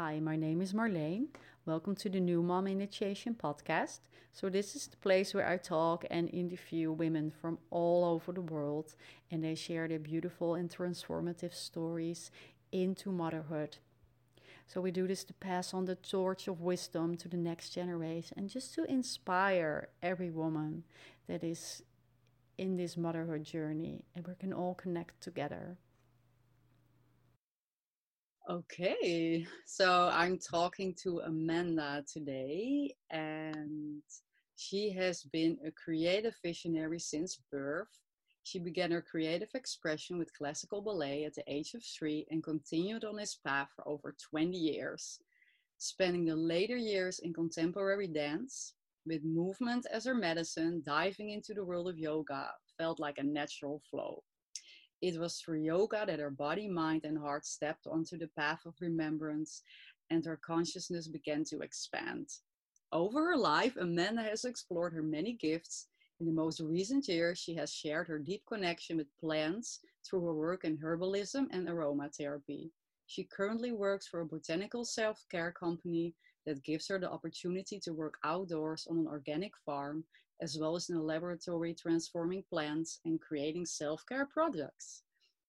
Hi, my name is Marlene. Welcome to the New Mom Initiation podcast. So, this is the place where I talk and interview women from all over the world, and they share their beautiful and transformative stories into motherhood. So, we do this to pass on the torch of wisdom to the next generation and just to inspire every woman that is in this motherhood journey, and we can all connect together. Okay, so I'm talking to Amanda today, and she has been a creative visionary since birth. She began her creative expression with classical ballet at the age of three and continued on this path for over 20 years, spending the later years in contemporary dance. With movement as her medicine, diving into the world of yoga felt like a natural flow. It was through yoga that her body, mind, and heart stepped onto the path of remembrance and her consciousness began to expand. Over her life, Amanda has explored her many gifts. In the most recent years, she has shared her deep connection with plants through her work in herbalism and aromatherapy. She currently works for a botanical self care company that gives her the opportunity to work outdoors on an organic farm as well as in the laboratory transforming plants and creating self-care products.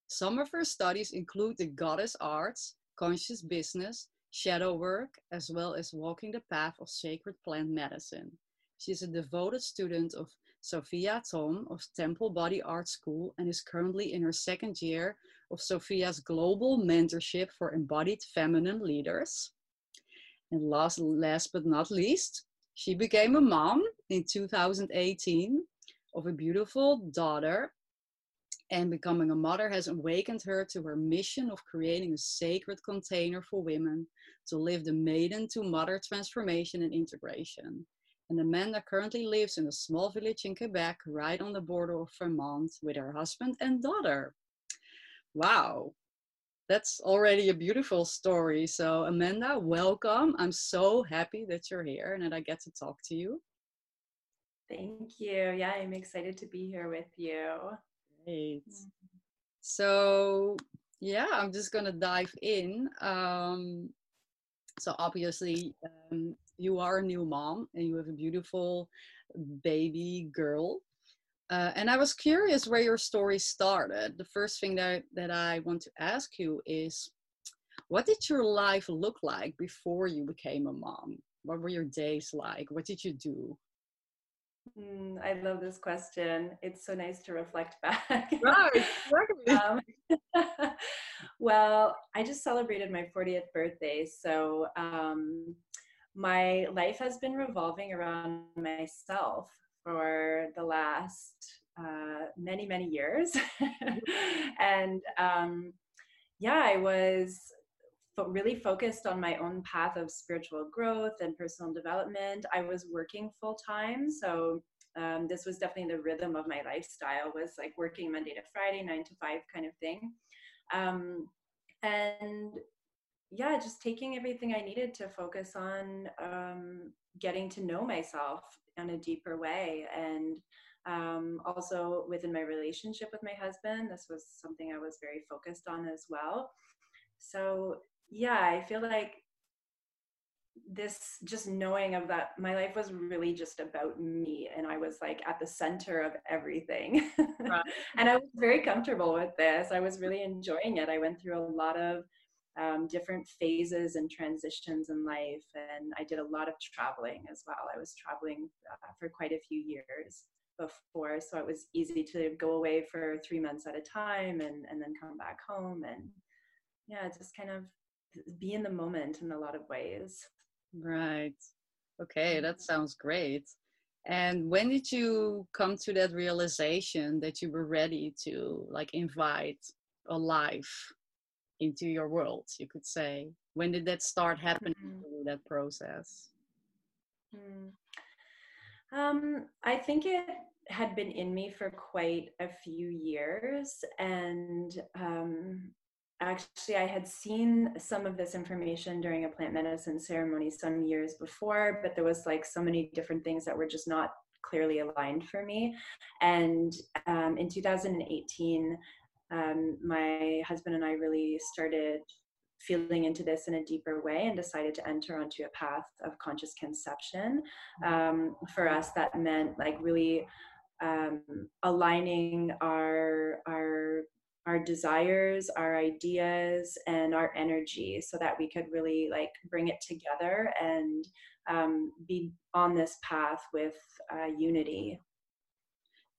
Some of her studies include the goddess arts, conscious business, shadow work, as well as walking the path of sacred plant medicine. She is a devoted student of Sophia Tom of Temple Body Art School and is currently in her second year of Sophia's global mentorship for embodied feminine leaders. And last, last but not least, she became a mom in 2018 of a beautiful daughter. And becoming a mother has awakened her to her mission of creating a sacred container for women to live the maiden to mother transformation and integration. And Amanda currently lives in a small village in Quebec, right on the border of Vermont, with her husband and daughter. Wow, that's already a beautiful story. So, Amanda, welcome. I'm so happy that you're here and that I get to talk to you. Thank you. Yeah, I'm excited to be here with you. Great. So, yeah, I'm just going to dive in. Um, so, obviously, um, you are a new mom and you have a beautiful baby girl. Uh, and I was curious where your story started. The first thing that, that I want to ask you is what did your life look like before you became a mom? What were your days like? What did you do? Mm, I love this question. It's so nice to reflect back. Right, um, well, I just celebrated my 40th birthday. So um, my life has been revolving around myself for the last uh, many, many years. and um, yeah, I was fo- really focused on my own path of spiritual growth and personal development. I was working full time. So um, this was definitely the rhythm of my lifestyle was like working Monday to Friday, nine to five kind of thing. Um, and yeah, just taking everything I needed to focus on um, getting to know myself in a deeper way. And um, also within my relationship with my husband, this was something I was very focused on as well. So, yeah, I feel like this just knowing of that my life was really just about me and i was like at the center of everything right. and i was very comfortable with this i was really enjoying it i went through a lot of um, different phases and transitions in life. And I did a lot of traveling as well. I was traveling uh, for quite a few years before, so it was easy to go away for three months at a time and, and then come back home. And yeah, just kind of be in the moment in a lot of ways. Right. Okay, that sounds great. And when did you come to that realization that you were ready to like invite a life into your world you could say when did that start happening mm-hmm. that process mm. um, i think it had been in me for quite a few years and um, actually i had seen some of this information during a plant medicine ceremony some years before but there was like so many different things that were just not clearly aligned for me and um, in 2018 um, my husband and I really started feeling into this in a deeper way and decided to enter onto a path of conscious conception. Um, for us, that meant like really um, aligning our our our desires, our ideas, and our energy, so that we could really like bring it together and um, be on this path with uh, unity.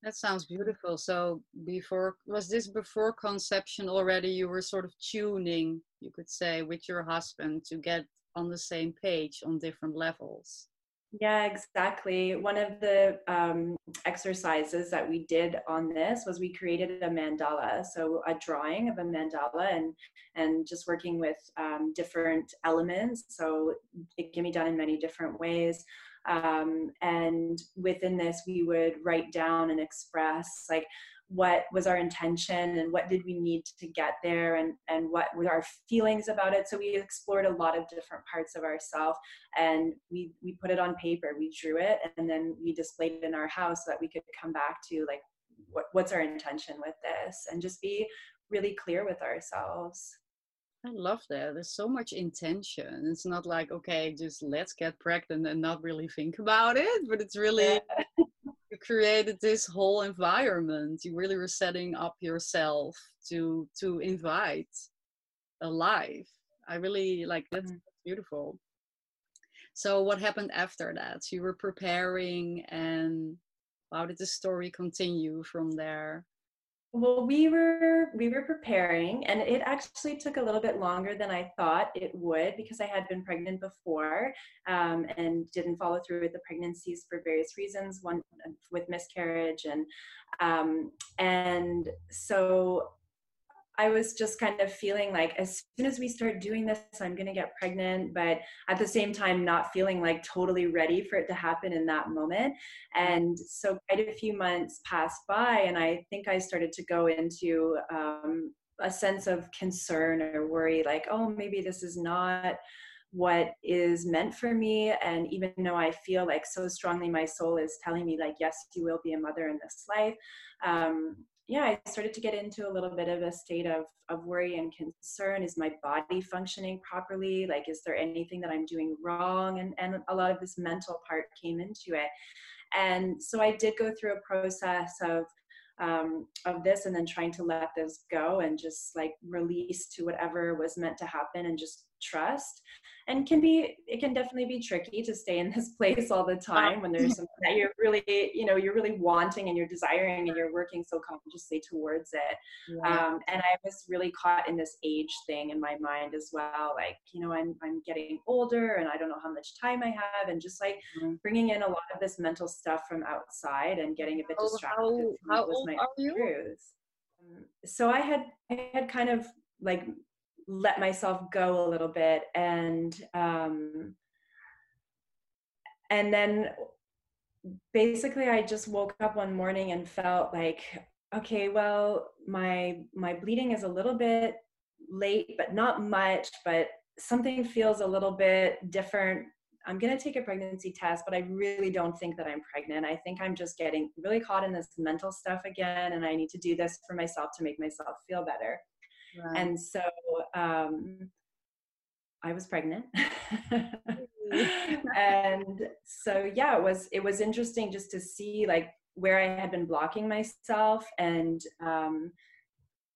That sounds beautiful. So before was this before conception already? You were sort of tuning, you could say, with your husband to get on the same page on different levels. Yeah, exactly. One of the um, exercises that we did on this was we created a mandala, so a drawing of a mandala, and and just working with um, different elements. So it can be done in many different ways. Um, and within this, we would write down and express like what was our intention and what did we need to get there and, and what were our feelings about it. So we explored a lot of different parts of ourselves and we, we put it on paper, we drew it, and then we displayed it in our house so that we could come back to like, what, what's our intention with this and just be really clear with ourselves. I love that. There's so much intention. It's not like, okay, just let's get pregnant and not really think about it, but it's really, yeah. created this whole environment. You really were setting up yourself to to invite a life. I really like that's mm-hmm. beautiful. So what happened after that? You were preparing and how did the story continue from there? Well, we were we were preparing, and it actually took a little bit longer than I thought it would because I had been pregnant before um, and didn't follow through with the pregnancies for various reasons. One with miscarriage, and um, and so I was just kind of feeling like as soon as we start doing this, I'm going to get pregnant, but at the same time, not feeling like totally ready for it to happen in that moment. And so, quite a few months passed by, and I think I started to go into um, a sense of concern or worry like, oh, maybe this is not what is meant for me and even though i feel like so strongly my soul is telling me like yes you will be a mother in this life um, yeah, I started to get into a little bit of a state of, of worry and concern. Is my body functioning properly? Like, is there anything that I'm doing wrong? And, and a lot of this mental part came into it. And so I did go through a process of, um, of this and then trying to let this go and just like release to whatever was meant to happen and just trust and can be it can definitely be tricky to stay in this place all the time when there's something that you're really you know you're really wanting and you're desiring and you're working so consciously towards it yeah. um, and i was really caught in this age thing in my mind as well like you know i'm i'm getting older and i don't know how much time i have and just like mm-hmm. bringing in a lot of this mental stuff from outside and getting a bit distracted how, how old are you? Um, so i had i had kind of like let myself go a little bit and um, and then basically i just woke up one morning and felt like okay well my my bleeding is a little bit late but not much but something feels a little bit different. I'm going to take a pregnancy test but i really don't think that i'm pregnant. I think i'm just getting really caught in this mental stuff again and i need to do this for myself to make myself feel better Right. And so um, I was pregnant. and so yeah, it was it was interesting just to see like where I had been blocking myself and um,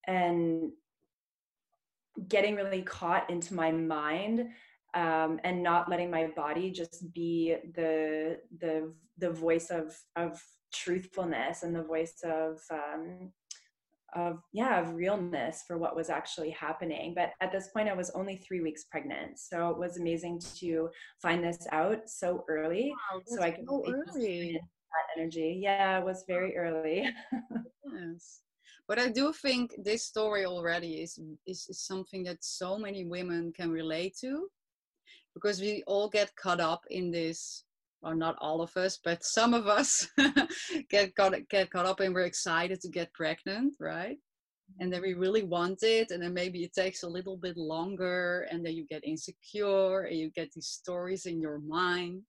and getting really caught into my mind um, and not letting my body just be the the the voice of of truthfulness and the voice of um, of yeah of realness for what was actually happening. But at this point i was only three weeks pregnant. So it was amazing to find this out so early wow, so i could so early. that energy. Yeah it was very early. Yes. But i do think this story already is, is is something that so many women can relate to because we all get caught up in this or not all of us, but some of us get caught get caught up and we're excited to get pregnant, right? And then we really want it, and then maybe it takes a little bit longer, and then you get insecure, and you get these stories in your mind.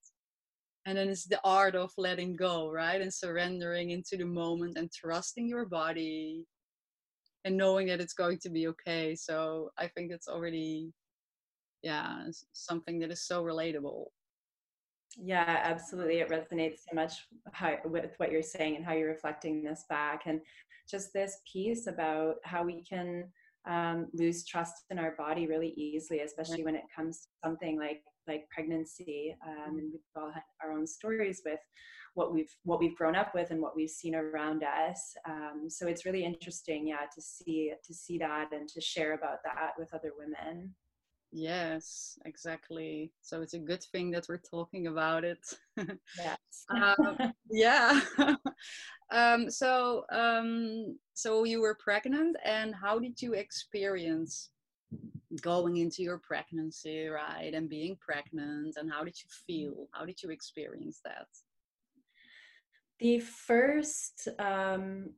And then it's the art of letting go, right? And surrendering into the moment and trusting your body and knowing that it's going to be okay. So I think it's already yeah something that is so relatable yeah absolutely it resonates so much how, with what you're saying and how you're reflecting this back and just this piece about how we can um, lose trust in our body really easily especially when it comes to something like like pregnancy um, and we've all had our own stories with what we've what we've grown up with and what we've seen around us um, so it's really interesting yeah to see to see that and to share about that with other women yes exactly. So it's a good thing that we're talking about it. Yes. Um, yeah. Um, so um, so you were pregnant and how did you experience going into your pregnancy right and being pregnant and how did you feel? How did you experience that? The first, um,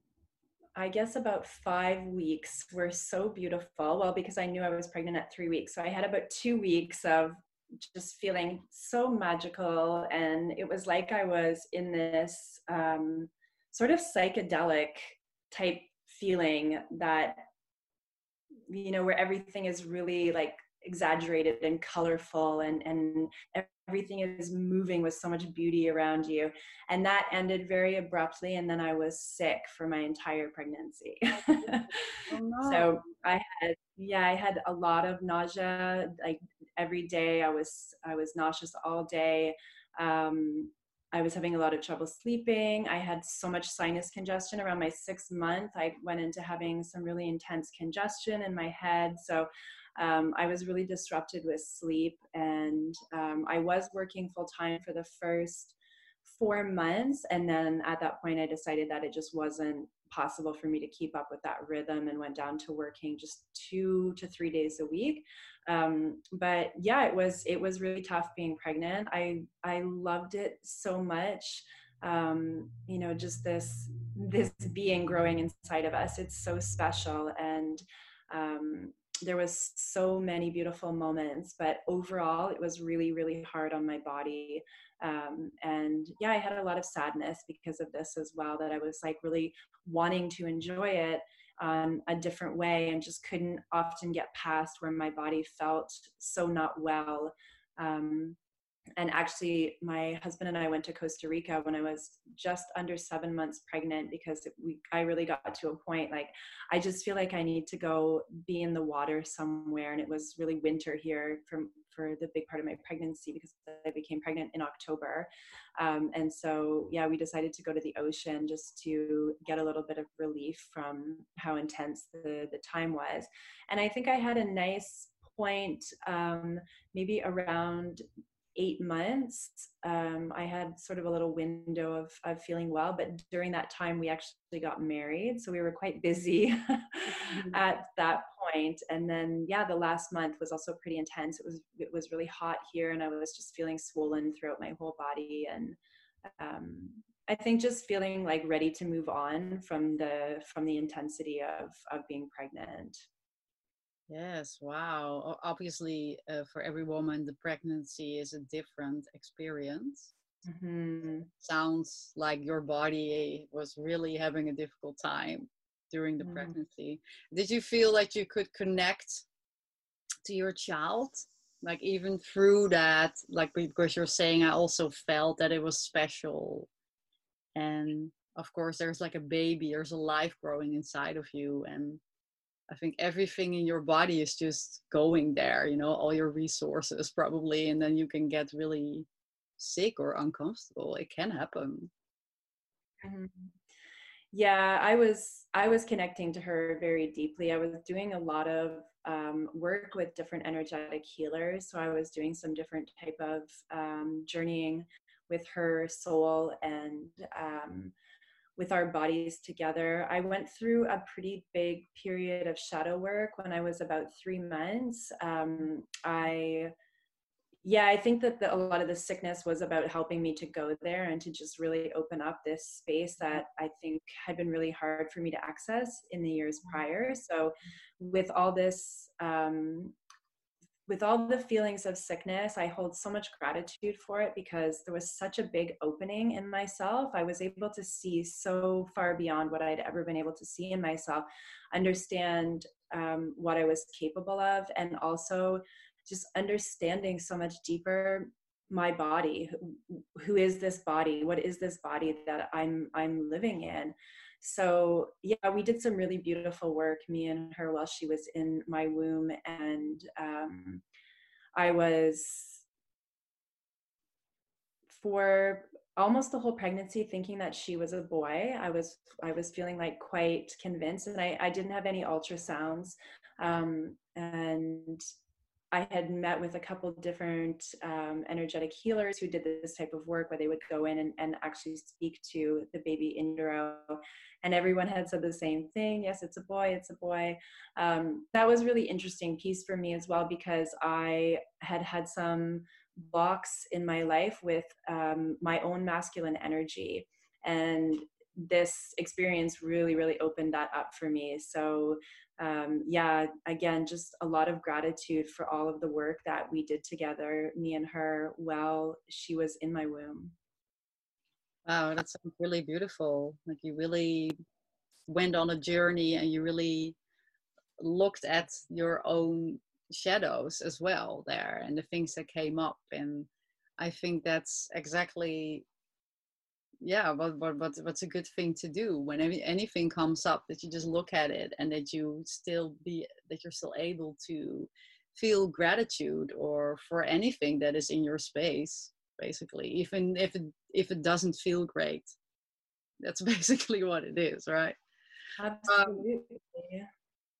I guess, about five weeks were so beautiful. Well, because I knew I was pregnant at three weeks. So I had about two weeks of just feeling so magical. And it was like I was in this um, sort of psychedelic type feeling that, you know, where everything is really like exaggerated and colorful and and everything is moving with so much beauty around you and that ended very abruptly and then i was sick for my entire pregnancy oh, no. so i had yeah i had a lot of nausea like every day i was i was nauseous all day um, I was having a lot of trouble sleeping. I had so much sinus congestion around my sixth month. I went into having some really intense congestion in my head. So um, I was really disrupted with sleep, and um, I was working full time for the first four months. And then at that point, I decided that it just wasn't possible for me to keep up with that rhythm and went down to working just two to three days a week. Um, but yeah, it was it was really tough being pregnant. I I loved it so much. Um, you know, just this this being growing inside of us. It's so special and um, there was so many beautiful moments but overall it was really really hard on my body um, and yeah i had a lot of sadness because of this as well that i was like really wanting to enjoy it um, a different way and just couldn't often get past where my body felt so not well um, and actually my husband and i went to costa rica when i was just under seven months pregnant because we i really got to a point like i just feel like i need to go be in the water somewhere. And it was really winter here for for the big part of my pregnancy because i became pregnant in october. Um, and so yeah we decided to go to the ocean just to get a little bit of relief from how intense the the time was. And i think i had a nice point um, maybe around eight months, um, I had sort of a little window of, of feeling well. But during that time, we actually got married. So we were quite busy mm-hmm. at that point. And then, yeah, the last month was also pretty intense. It was, it was really hot here and I was just feeling swollen throughout my whole body. And um, I think just feeling like ready to move on from the, from the intensity of, of being pregnant. Yes, wow. Obviously, uh, for every woman, the pregnancy is a different experience. Mm-hmm. Sounds like your body was really having a difficult time during the mm. pregnancy. Did you feel that you could connect to your child? Like, even through that, like, because you're saying, I also felt that it was special. And of course, there's like a baby, there's a life growing inside of you. And I think everything in your body is just going there, you know, all your resources probably, and then you can get really sick or uncomfortable. It can happen. Mm-hmm. Yeah, I was I was connecting to her very deeply. I was doing a lot of um, work with different energetic healers. So I was doing some different type of um, journeying with her soul and um, with our bodies together. I went through a pretty big period of shadow work when I was about three months. Um, I, yeah, I think that the, a lot of the sickness was about helping me to go there and to just really open up this space that I think had been really hard for me to access in the years prior. So, with all this um, with all the feelings of sickness, I hold so much gratitude for it because there was such a big opening in myself. I was able to see so far beyond what I'd ever been able to see in myself, understand um, what I was capable of, and also just understanding so much deeper my body who, who is this body what is this body that i'm i'm living in so yeah we did some really beautiful work me and her while she was in my womb and um, i was for almost the whole pregnancy thinking that she was a boy i was i was feeling like quite convinced and i, I didn't have any ultrasounds um, and I had met with a couple different um, energetic healers who did this type of work where they would go in and, and actually speak to the baby in. And everyone had said the same thing yes, it's a boy, it's a boy. Um, that was really interesting piece for me as well because I had had some blocks in my life with um, my own masculine energy. And this experience really, really opened that up for me. So um, yeah, again, just a lot of gratitude for all of the work that we did together, me and her, while she was in my womb. Wow, that's really beautiful. Like you really went on a journey and you really looked at your own shadows as well there and the things that came up. And I think that's exactly yeah but but but what's a good thing to do when any, anything comes up that you just look at it and that you still be that you're still able to feel gratitude or for anything that is in your space basically even if it if it doesn't feel great. That's basically what it is right? Absolutely. Um,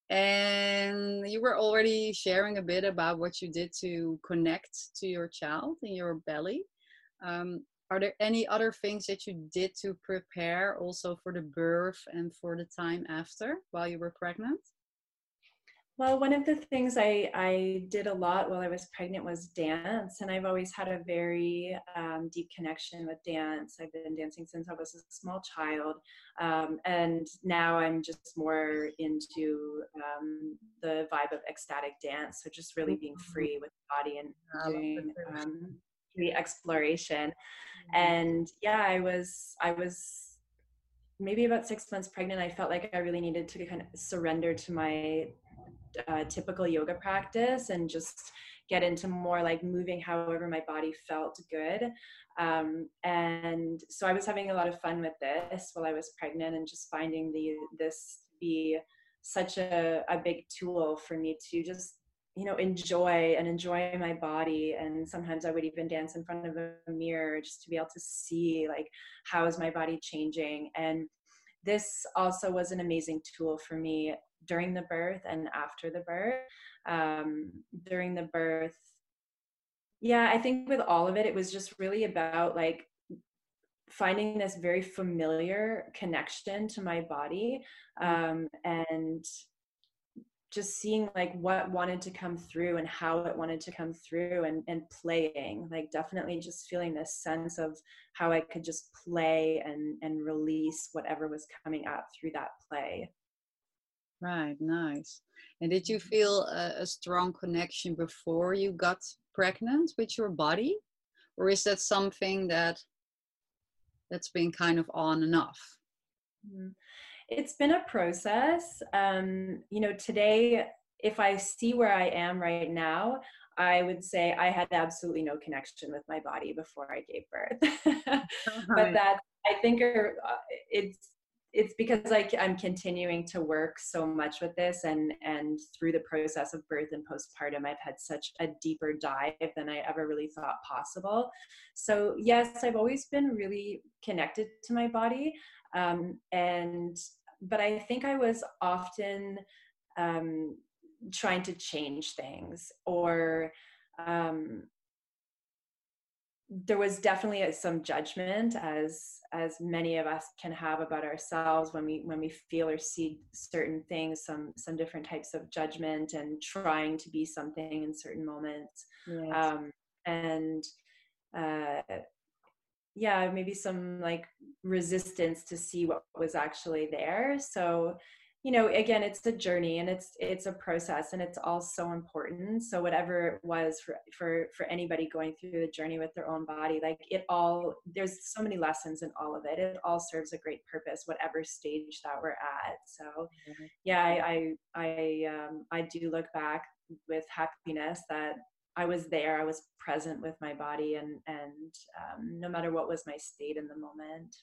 and you were already sharing a bit about what you did to connect to your child in your belly. Um, are there any other things that you did to prepare also for the birth and for the time after while you were pregnant? Well, one of the things I, I did a lot while I was pregnant was dance, and I've always had a very um, deep connection with dance. I've been dancing since I was a small child, um, and now I'm just more into um, the vibe of ecstatic dance. So just really being mm-hmm. free with the body and doing um, the exploration. And yeah i was i was maybe about six months pregnant. I felt like i really needed to kind of surrender to my uh, typical yoga practice and just get into more like moving however my body felt good. Um, and so i was having a lot of fun with this while i was pregnant and just finding the this be such a, a big tool for me to just you know enjoy and enjoy my body. And sometimes i would even dance in front of a mirror just to be able to see like how is my body changing. And this also was an amazing tool for me during the birth and after the birth. Um, during the birth yeah i think with all of it it was just really about like finding this very familiar connection to my body um, and just seeing like what wanted to come through and how it wanted to come through and, and playing like definitely just feeling this sense of how i could just play and and release whatever was coming up through that play. Right nice. And did you mm-hmm. feel a, a strong connection before you got pregnant with your body? Or is that something that that's been kind of on and off? Mm-hmm it's been a process. Um, you know, today, if I see where I am right now, I would say I had absolutely no connection with my body before I gave birth. but that I think are, uh, it's it's because I, I'm continuing to work so much with this, and and through the process of birth and postpartum, I've had such a deeper dive than I ever really thought possible. So yes, I've always been really connected to my body, um, and but I think I was often um, trying to change things or um, there was definitely some judgment as as many of us can have about ourselves when we when we feel or see certain things some some different types of judgment and trying to be something in certain moments yes. um, and uh, yeah maybe some like resistance to see what was actually there so you know again it's a journey and it's it's a process and it's all so important so whatever it was for for for anybody going through the journey with their own body like it all there's so many lessons in all of it it all serves a great purpose whatever stage that we're at so mm-hmm. yeah i i i um i do look back with happiness that I was there. I was present with my body, and and um, no matter what was my state in the moment.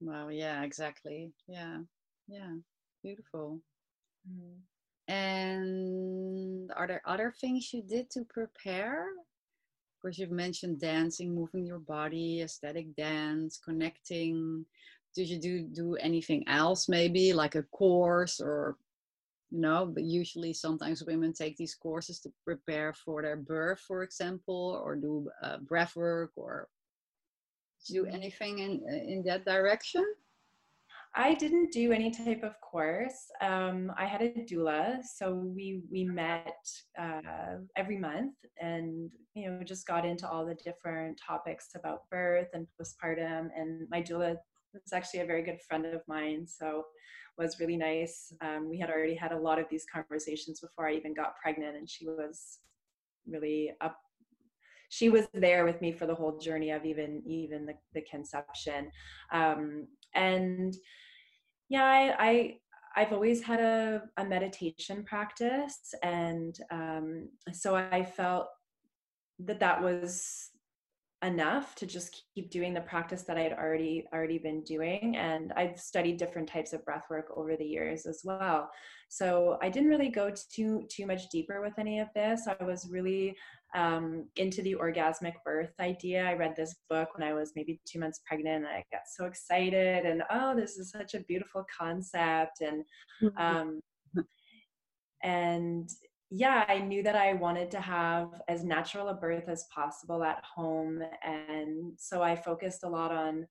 Wow. Yeah. Exactly. Yeah. Yeah. Beautiful. Mm. And are there other things you did to prepare? Of course, you've mentioned dancing, moving your body, ecstatic dance, connecting. Did you do do anything else? Maybe like a course or you know but usually sometimes women take these courses to prepare for their birth for example or do uh, breath work or do anything in in that direction I didn't do any type of course. Um, I had a doula, so we we met uh, every month, and you know just got into all the different topics about birth and postpartum. And my doula was actually a very good friend of mine, so was really nice. Um, we had already had a lot of these conversations before I even got pregnant, and she was really up. She was there with me for the whole journey of even even the, the conception, um, and yeah, I, I I've always had a, a meditation practice, and um, so I felt that that was enough to just keep doing the practice that I had already already been doing and I've studied different types of breath work over the years as well. So I didn't really go too too much deeper with any of this. I was really um, into the orgasmic birth idea. I read this book when I was maybe two months pregnant and I got so excited and oh this is such a beautiful concept and mm-hmm. um, and yeah, I knew that I wanted to have as natural a birth as possible at home. And so I focused a lot on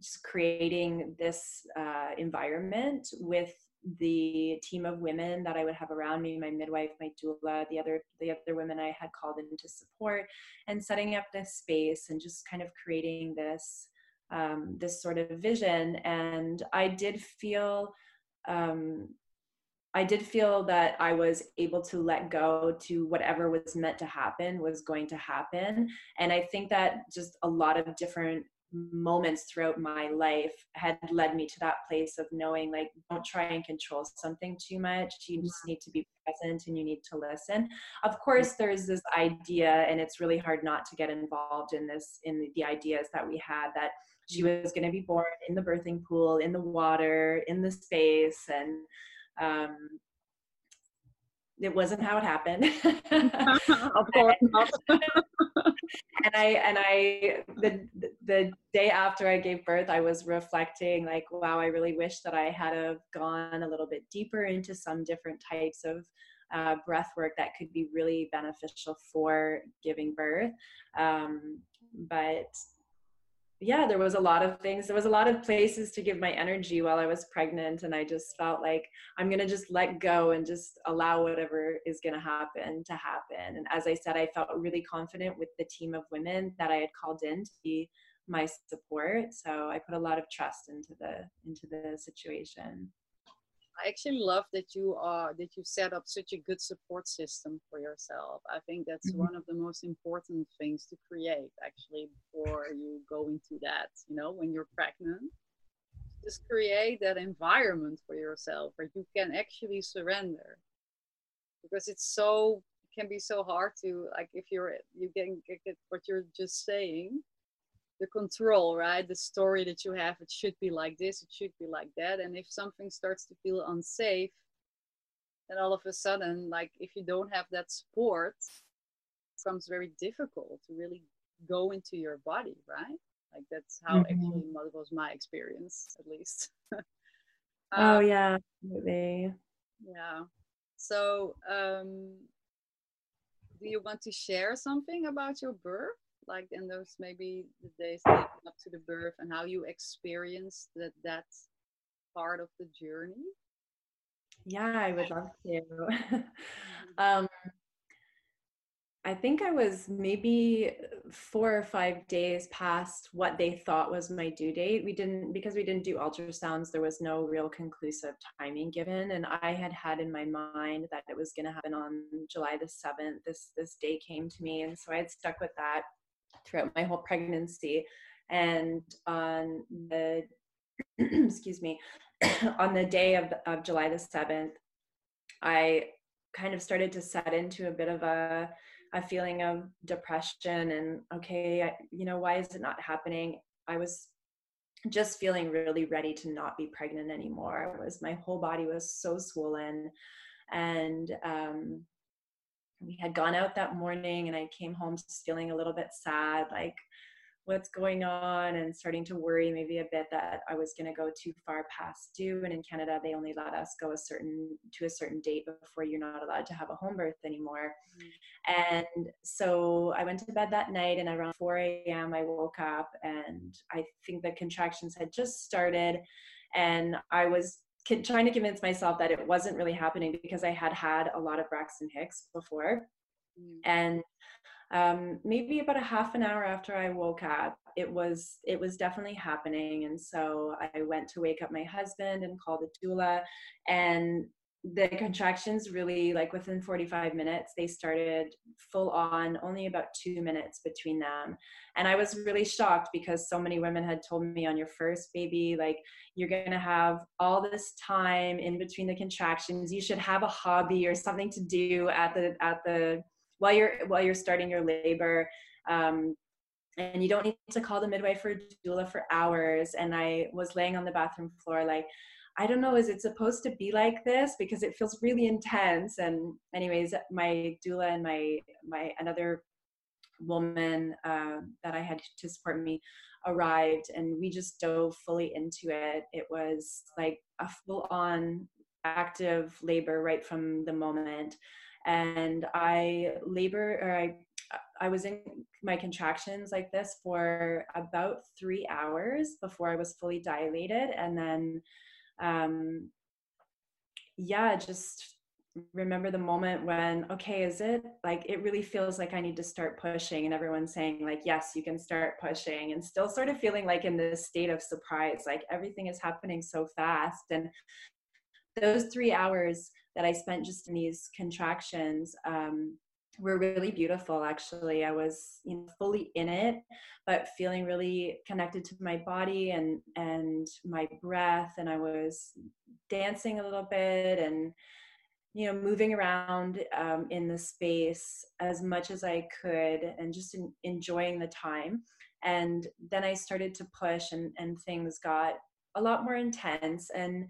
just creating this uh, environment with the team of women that I would have around me, my midwife, my doula, the other the other women I had called in to support, and setting up this space and just kind of creating this um, this sort of vision. And I did feel um, I did feel that I was able to let go to whatever was meant to happen was going to happen. And I think that just a lot of different moments throughout my life had led me to that place of knowing like don't try and control something too much you just need to be present and you need to listen of course there's this idea and it's really hard not to get involved in this in the, ideas that we had that she was going to be born in the birthing pool in the water in the space and um, it wasn't how it happened. of course not. and I and I the the day after I gave birth, I was reflecting like, wow, I really wish that I had have gone a little bit deeper into some different types of uh, breath work that could be really beneficial for giving birth. Um, but yeah, there was a lot of things. There was a lot of places to give my energy while I was pregnant. And I just felt like I'm going to just let go and just allow whatever is going to happen to happen. And as I said, I felt really confident with the team of women that I had called in to be my support. So I put a lot of trust into the, into the situation. I actually love that you are that you set up such a good support system for yourself. I think that's mm-hmm. one of the most important things to create actually before you go into that. You know, when you're pregnant, just create that environment for yourself where you can actually surrender, because it's so it can be so hard to like if you're you can get what you're just saying the control, right? The story that you have, it should be like this, it should be like that. And if something starts to feel unsafe, then all of a sudden, like if you don't have that support, it becomes very difficult to really go into your body, right? Like that's how mm-hmm. actually was my experience, at least. um, oh yeah, absolutely. Yeah. So, um, do you want to share something about your birth? Like in those maybe the days leading up to the birth and how you experienced that that part of the journey? Yeah i would love to. Mm-hmm. um, i think i was maybe four or five days past what they thought was my due date. We didn't because we didn't do ultrasounds there was no real conclusive timing given and i had had in my mind that it was going to happen on july the 7th this this day came to me and so i had stuck with that throughout my whole pregnancy. And on the, excuse me, on the day of, of July the 7th, I kind of started to set into a bit of a, a feeling of depression and okay I, you know why is it not happening i was just feeling really ready to not be pregnant anymore. It was my whole body was so swollen, and um, we had gone out that morning, and I came home just feeling a little bit sad, like what's going on and starting to worry maybe a bit that I was going to go too far past due. And in Canada, they only let us go a certain to a certain date before you're not allowed to have a home birth anymore. Mm-hmm. And so I went to bed that night, and around 4 a.m. I woke up, and I think the contractions had just started, and I was trying to convince myself that it wasn't really happening because I had had a lot of Braxton Hicks before. Mm. And um, maybe about a half an hour after I woke up, it was it was definitely happening, and so I went to wake up my husband and called the doula, and the contractions really like within 45 minutes they started full on only about two minutes between them. And i was really shocked because so many women had told me on your first baby like you're to have all this time in between the contractions. You should have a hobby or something to do at the at the while you're while you're starting your labor um, and you don't need to call the midwife or doula for hours. And i was laying on the bathroom floor like i don't know is it supposed to be like this? Because it feels really intense and anyways my doula and my my another woman uh, that i had to support me arrived and we just dove fully into it. It was like a full on active labor right from the moment. And I labor or I I was in my contractions like this for about three hours before I was fully dilated, and then um, yeah, just remember the moment when okay is it like it really feels like i need to start pushing and everyone's saying like yes you can start pushing and still sort of feeling like in this state of surprise like everything is happening so fast and those three hours that I spent just in these contractions um, were really beautiful actually. I was you know fully in it but feeling really connected to my body and and my breath and i was dancing a little bit and you know moving around um, in the space as much as i could and just in, enjoying the time. And then i started to push and and things got a lot more intense and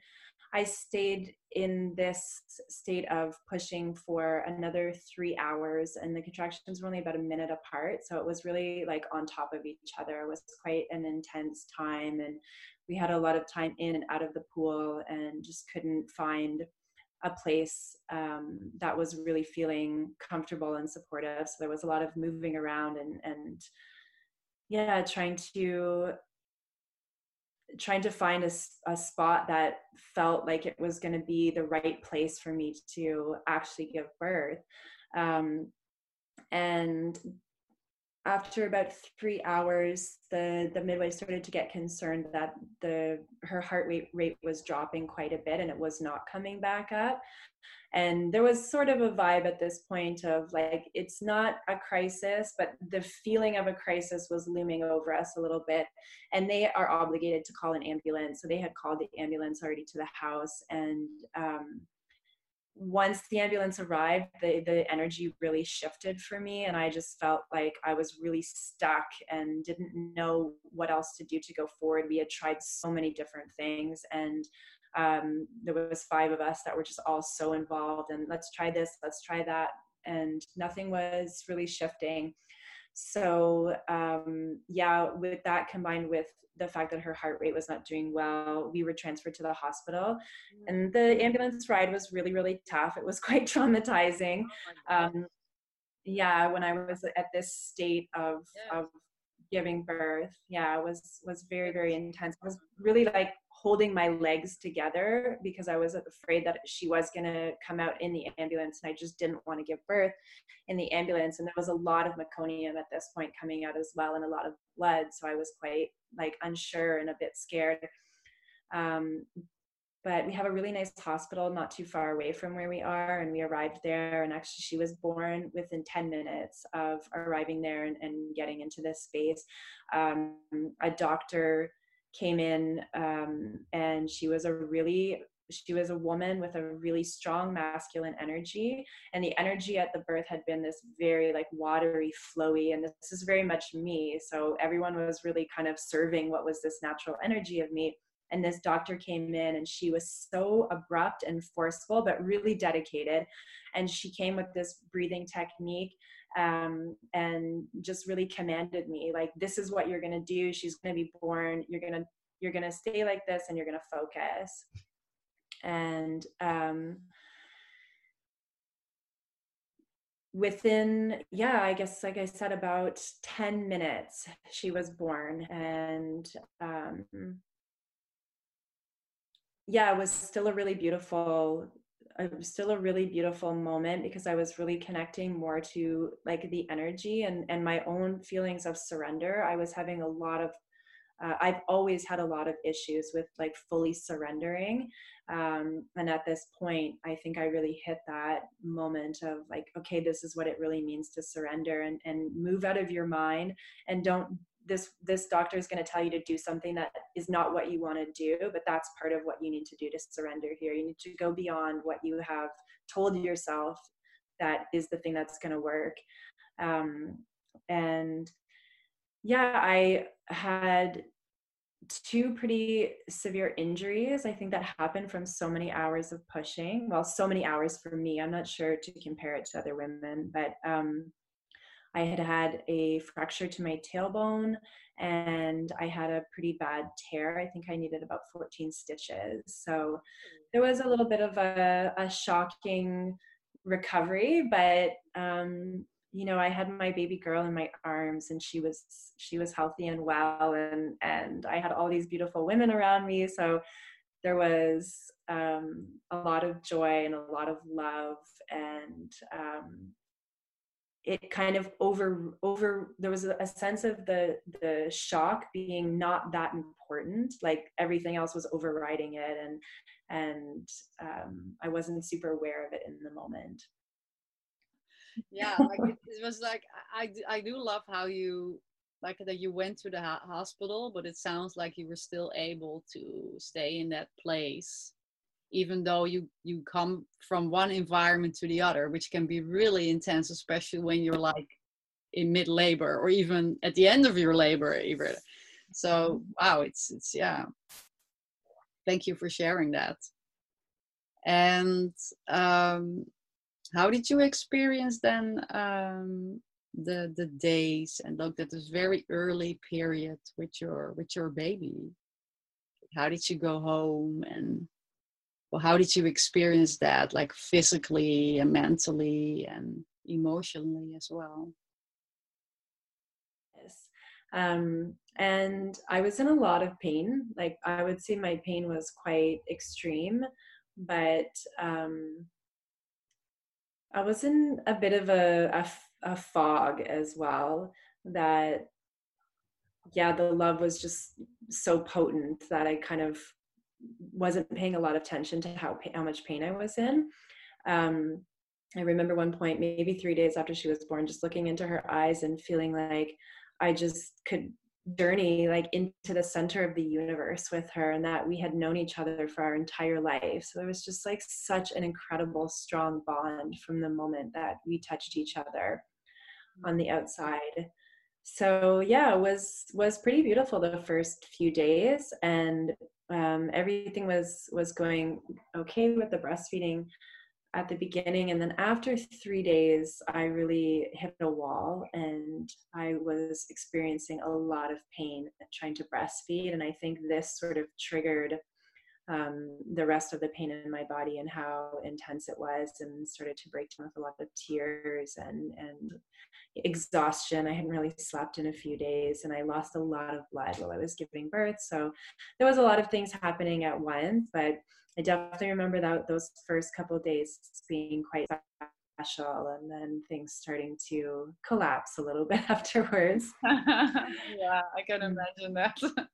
I stayed in this state of pushing for another three hours, and the contractions were only about a minute apart. So it was really like on top of each other. It was quite an intense time, and we had a lot of time in and out of the pool, and just couldn't find a place um, that was really feeling comfortable and supportive. So there was a lot of moving around and and yeah, trying to trying to find a, a spot that felt like it was going to be the right place for me to actually give birth. Um, and after about three hours the the midwife started to get concerned that the her heart rate rate was dropping quite a bit and it was not coming back up. And there was sort of a vibe at this point of like it's not a crisis but the feeling of a crisis was looming over us a little bit. And they are obligated to call an ambulance. So they had called the ambulance already to the house and um, once the ambulance arrived the, the energy really shifted for me and i just felt like i was really stuck and didn't know what else to do to go forward. We had tried so many different things and um, there was five of us that were just all so involved and let's try this let's try that and nothing was really shifting so um, yeah with that combined with the fact that her heart rate was not doing well we were transferred to the hospital mm. and the ambulance ride was really really tough it was quite traumatizing oh um, yeah when i was at this state of yeah. of giving birth yeah was was very very intense i was really like holding my legs together because I was afraid that she was going to come out in the ambulance and I just didn't want to give birth in the ambulance. And there was a lot of meconium at this point coming out as well and a lot of blood. So I was quite like unsure and a bit scared. Um, but we have a really nice hospital not too far away from where we are and we arrived there and actually she was born within 10 minutes of arriving there and, and getting into this space. Um, a doctor came in um, and she was a really she was a woman with a really strong masculine energy and the energy at the birth had been this very like watery flowy and this is very much me so everyone was really kind of serving what was this natural energy of me and this doctor came in and she was so abrupt and forceful but really dedicated. And she came with this breathing technique um, and just really commanded me like this is what you're going to do. She's going to be born. You're going to you're going to stay like this and you're going to focus. And um, within yeah i guess like i said about 10 minutes she was born. And um, yeah it was still a really beautiful it was still a really beautiful moment because i was really connecting more to like the energy and and my own feelings of surrender. I was having a lot of uh, i've always had a lot of issues with like fully surrendering um, and at this point i think i really hit that moment of like okay this is what it really means to surrender and and move out of your mind and don't this this doctor is going to tell you to do something that is not what you want to do but that's part of what you need to do to surrender here. You need to go beyond what you have told yourself that is the thing that's going to work. Um, and yeah i had two pretty severe injuries i think that happened from so many hours of pushing. Well so many hours for me i'm not sure to compare it to other women but um, I had had a fracture to my tailbone and I had a pretty bad tear. I think I needed about 14 stitches. So there was a little bit of a, a shocking recovery, but um, you know, I had my baby girl in my arms and she was she was healthy and well and and I had all these beautiful women around me. So there was um, a lot of joy and a lot of love and um, it kind of over over there was a sense of the the shock being not that important like everything else was overriding it and and um, i wasn't super aware of it in the moment. Yeah like it, it, was like I, I do love how you like that you went to the hospital but it sounds like you were still able to stay in that place even though you you come from one environment to the other which can be really intense especially when you're like in mid labor or even at the end of your labor even. So wow it's it's yeah. Thank you for sharing that. And um how did you experience then um the the days and look at this very early period with your with your baby? How did you go home and well how did you experience that like physically and mentally and emotionally as well? Yes. Um, and i was in a lot of pain. Like i would say my pain was quite extreme but um, i was in a bit of a, a, a fog as well that yeah the love was just so potent that i kind of wasn't paying a lot of attention to how how much pain I was in. Um, I remember one point, maybe three days after she was born, just looking into her eyes and feeling like I just could journey like into the center of the universe with her and that we had known each other for our entire life so there was just like such an incredible strong bond from the moment that we touched each other on the outside so yeah it was was pretty beautiful the first few days and um, everything was was going okay with the breastfeeding at the beginning. And then after three days i really hit a wall and i was experiencing a lot of pain trying to breastfeed. And i think this sort of triggered um, the rest of the pain in my body and how intense it was and started to break down with a lot of tears and and exhaustion. I hadn't really slept in a few days and i lost a lot of blood while i was giving birth. So there was a lot of things happening at once but i definitely remember that those first couple days being quite special and then things starting to collapse a little bit afterwards. Yeah i can mm. imagine that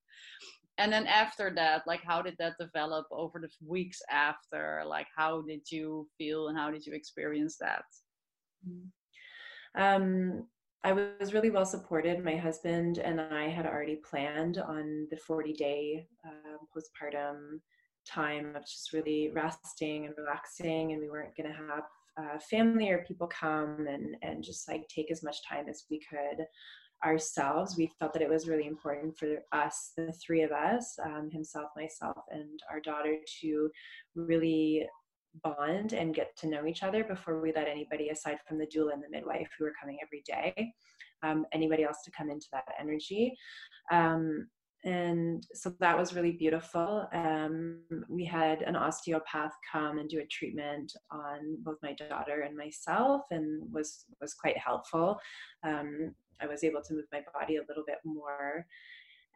and then after that like how did that develop over the weeks after? Like how did you feel and how did you experience that? Um, i was really well supported. My husband and i had already planned on the 40 day uh, postpartum time of just really resting and relaxing, and we weren't going to have uh, family or people come and and just like take as much time as we could ourselves. We felt that it was really important for us, the three of us, um, himself, myself, and our daughter, to really bond and get to know each other before we let anybody aside from the doula and the midwife who were coming every day um, anybody else to come into that energy. Um, and so that was really beautiful. Um, we had an osteopath come and do a treatment on both my daughter and myself and was was quite helpful. Um, i was able to move my body a little bit more.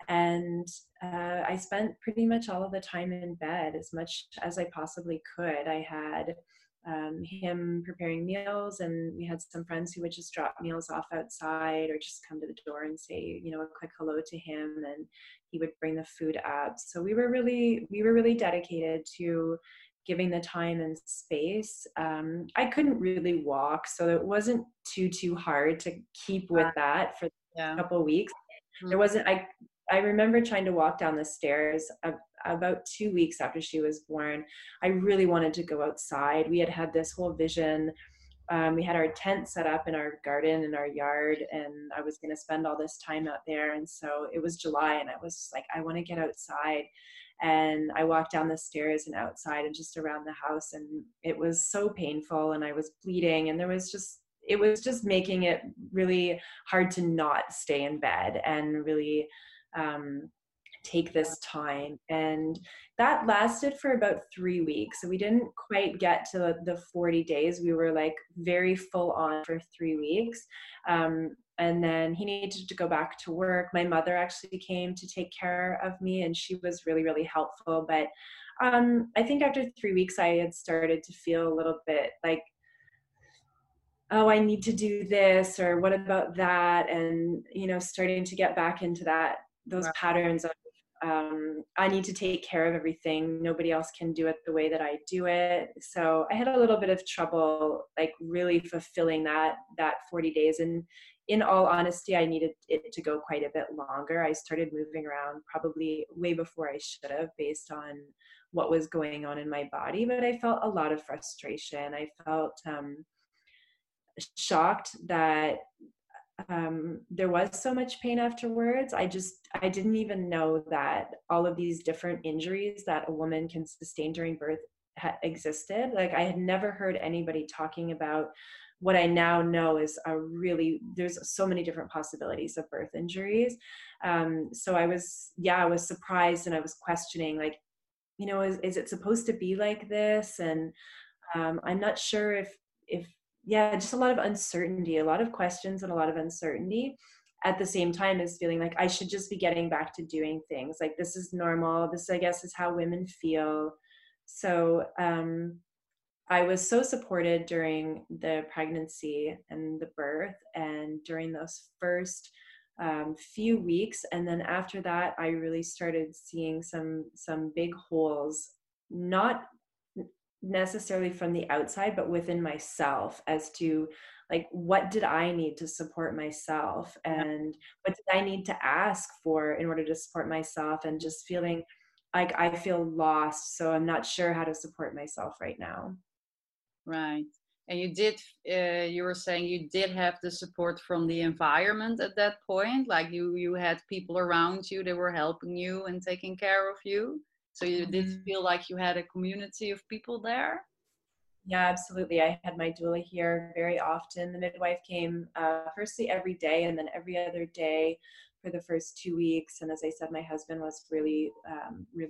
And uh, i spent pretty much all of the time in bed as much as i possibly could. I had um, him preparing meals and we had some friends who would just drop meals off outside or just come to the door and say you know a quick hello to him and he would bring the food up. So we were really we were really dedicated to giving the time and space um, i couldn't really walk so it wasn't too too hard to keep with that for yeah. a couple weeks mm-hmm. there wasn't i I remember trying to walk down the stairs about two weeks after she was born. I really wanted to go outside. We had had this whole vision. Um, we had our tent set up in our garden in our yard, and I was going to spend all this time out there. And so it was July, and I was like, I want to get outside. And I walked down the stairs and outside and just around the house, and it was so painful, and I was bleeding, and there was just it was just making it really hard to not stay in bed and really um, take this time. And that lasted for about three weeks. So we didn't quite get to the 40 days. We were like very full on for three weeks. Um, and then he needed to go back to work my mother actually came to take care of me and she was really really helpful but um, i think after three weeks i had started to feel a little bit like oh i need to do this or what about that and you know starting to get back into that those wow. patterns of um, I need to take care of everything. Nobody else can do it the way that I do it. So I had a little bit of trouble, like really fulfilling that that 40 days. And in all honesty, I needed it to go quite a bit longer. I started moving around probably way before I should have, based on what was going on in my body. But I felt a lot of frustration. I felt um, shocked that um, there was so much pain afterwards. I just, I didn't even know that all of these different injuries that a woman can sustain during birth ha- existed. Like, I had never heard anybody talking about what I now know is a really, there's so many different possibilities of birth injuries. Um, so I was, yeah, I was surprised and I was questioning, like, you know, is, is it supposed to be like this? And um, I'm not sure if, if yeah, just a lot of uncertainty, a lot of questions and a lot of uncertainty at the same time as feeling like I should just be getting back to doing things. Like this is normal. This, I guess, is how women feel. So um, I was so supported during the pregnancy and the birth, and during those first um, few weeks, and then after that, I really started seeing some some big holes, not necessarily from the outside but within myself as to like what did i need to support myself? And what did i need to ask for in order to support myself? And just feeling like i feel lost so i'm not sure how to support myself right now right and you did uh, you were saying you did have the support from the environment at that point like you you had people around you that were helping you and taking care of you so you did mm-hmm. feel like you had a community of people there? Yeah, absolutely. I had my doula here very often. The midwife came uh, firstly every day and then every other day for the first two weeks. And as I said, my husband was really, um, really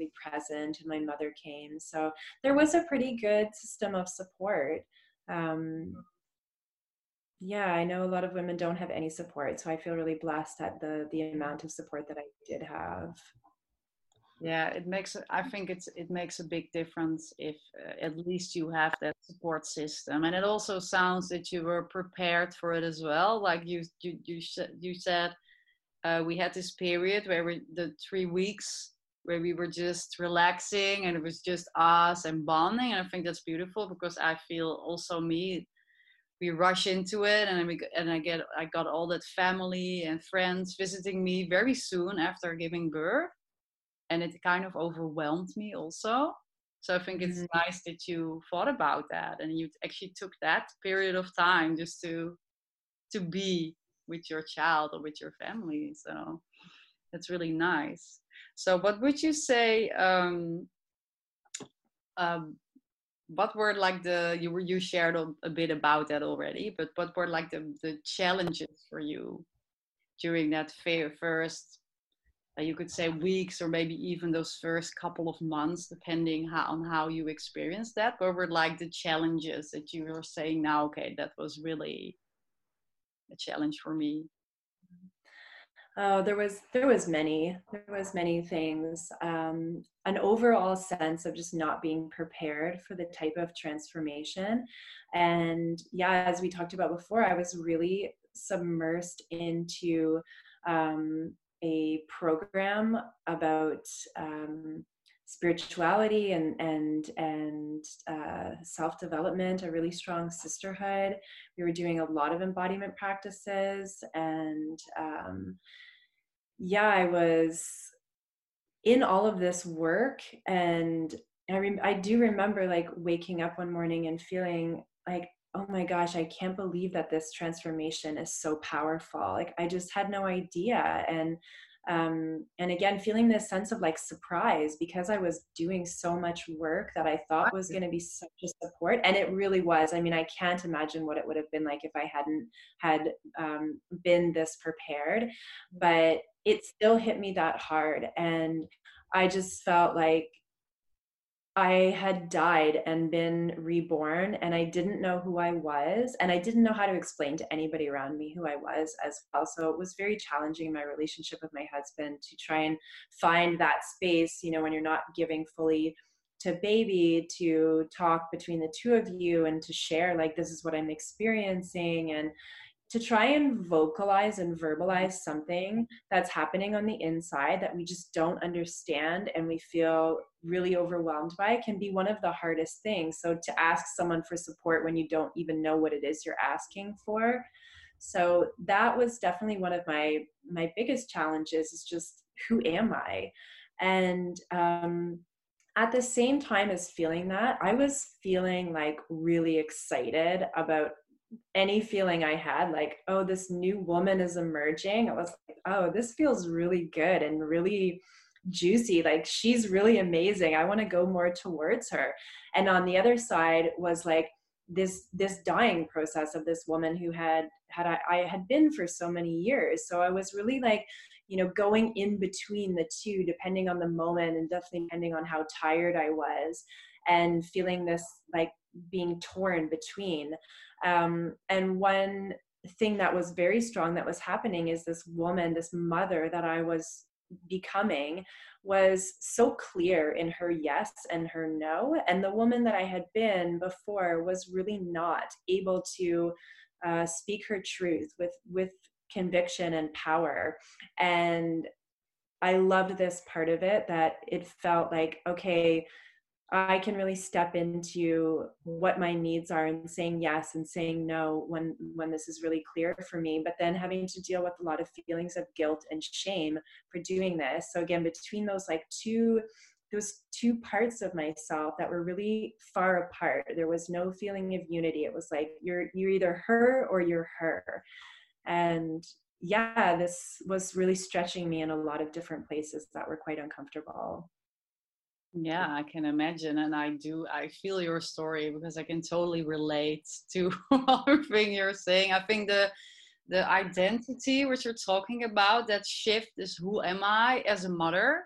and my mother came. So there was a pretty good system of support. Um, yeah, I know a lot of women don't have any support. So I feel really blessed at the, the amount of support that I did have yeah it makes i think it's it makes a big difference if uh, at least you have that support system and it also sounds that you were prepared for it as well like you you you, you said uh, we had this period where we the three weeks where we were just relaxing and it was just us and bonding and i think that's beautiful because i feel also me we rush into it and we and i get i got all that family and friends visiting me very soon after giving birth. And it kind of overwhelmed me also. So i think it's mm-hmm. nice that you thought about that and you actually took that period of time just to to be with your child or with your family. So that's really nice so what would you say um, um, what were like the you were you shared a, bit about that already but what were like the the challenges for you during that first uh, you could say weeks or maybe even those first couple of months depending how, on how you experienced that? What were like the challenges that you were saying now okay that was really a challenge for me Oh, there was there was many there was many things. Um, an overall sense of just not being prepared for the type of transformation, and yeah, as we talked about before, I was really submersed into um, a program about um, spirituality and and and uh, self development, a really strong sisterhood. We were doing a lot of embodiment practices and um, yeah, I was in all of this work and I, rem- I do remember like waking up one morning and feeling like oh my gosh i can't believe that this transformation is so powerful. Like i just had no idea and um, and again feeling this sense of like surprise because i was doing so much work that i thought was going to be such a support and it really was. I mean i can't imagine what it would have been like if i hadn't had um, been this prepared but it still hit me that hard and i just felt like I had died and been reborn, and I didn't know who I was, and I didn't know how to explain to anybody around me who I was as well. So it was very challenging in my relationship with my husband to try and find that space, you know, when you're not giving fully to baby to talk between the two of you and to share, like, this is what I'm experiencing. And to try and vocalize and verbalize something that's happening on the inside that we just don't understand and we feel really overwhelmed by can be one of the hardest things. So, to ask someone for support when you don't even know what it is you're asking for. So, that was definitely one of my my biggest challenges is just who am I? And um, at the same time as feeling that, I was feeling like really excited about any feeling I had, like, oh, this new woman is emerging, I was like, oh, this feels really good and really juicy. Like, she's really amazing. I want to go more towards her. And on the other side was like, this this dying process of this woman who had had I, I had been for so many years so i was really like you know going in between the two depending on the moment and definitely depending on how tired i was and feeling this like being torn between um, and one thing that was very strong that was happening is this woman, this mother that I was becoming was so clear in her yes and her no. And the woman that I had been before was really not able to uh, speak her truth with, with conviction and power. And I loved this part of it that it felt like, okay, I can really step into what my needs are and saying yes and saying no when when this is really clear for me but then having to deal with a lot of feelings of guilt and shame for doing this. So again between those like two those two parts of myself that were really far apart there was no feeling of unity. It was like you're you're either her or you're her. And yeah this was really stretching me in a lot of different places that were quite uncomfortable yeah, I can imagine. And I do, I feel your story because I can totally relate to everything you're saying. I think the, the identity which you're talking about, that shift is who am I as a mother?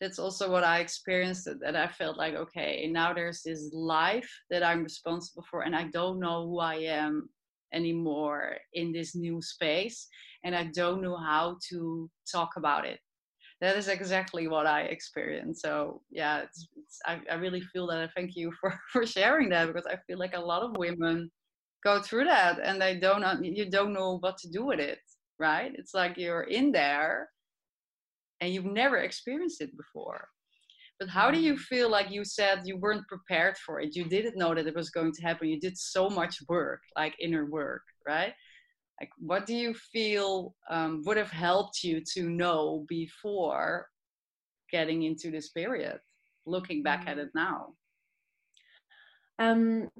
That's also what I experienced that I felt like, okay, now there's this life that I'm responsible for, and I don't know who I am anymore in this new space, and I don't know how to talk about it that is exactly what I experienced. So yeah, it's, it's I, I really feel that. I thank you for for sharing that because I feel like a lot of women go through that and they don't you don't know what to do with it, right? It's like you're in there and you've never experienced it before. But how do you mm. feel like you said you weren't prepared for it? You didn't know that it was going to happen. You did so much work, like inner work, right? Like what do you feel um, would have helped you to know before getting into this period looking back at it now? Um,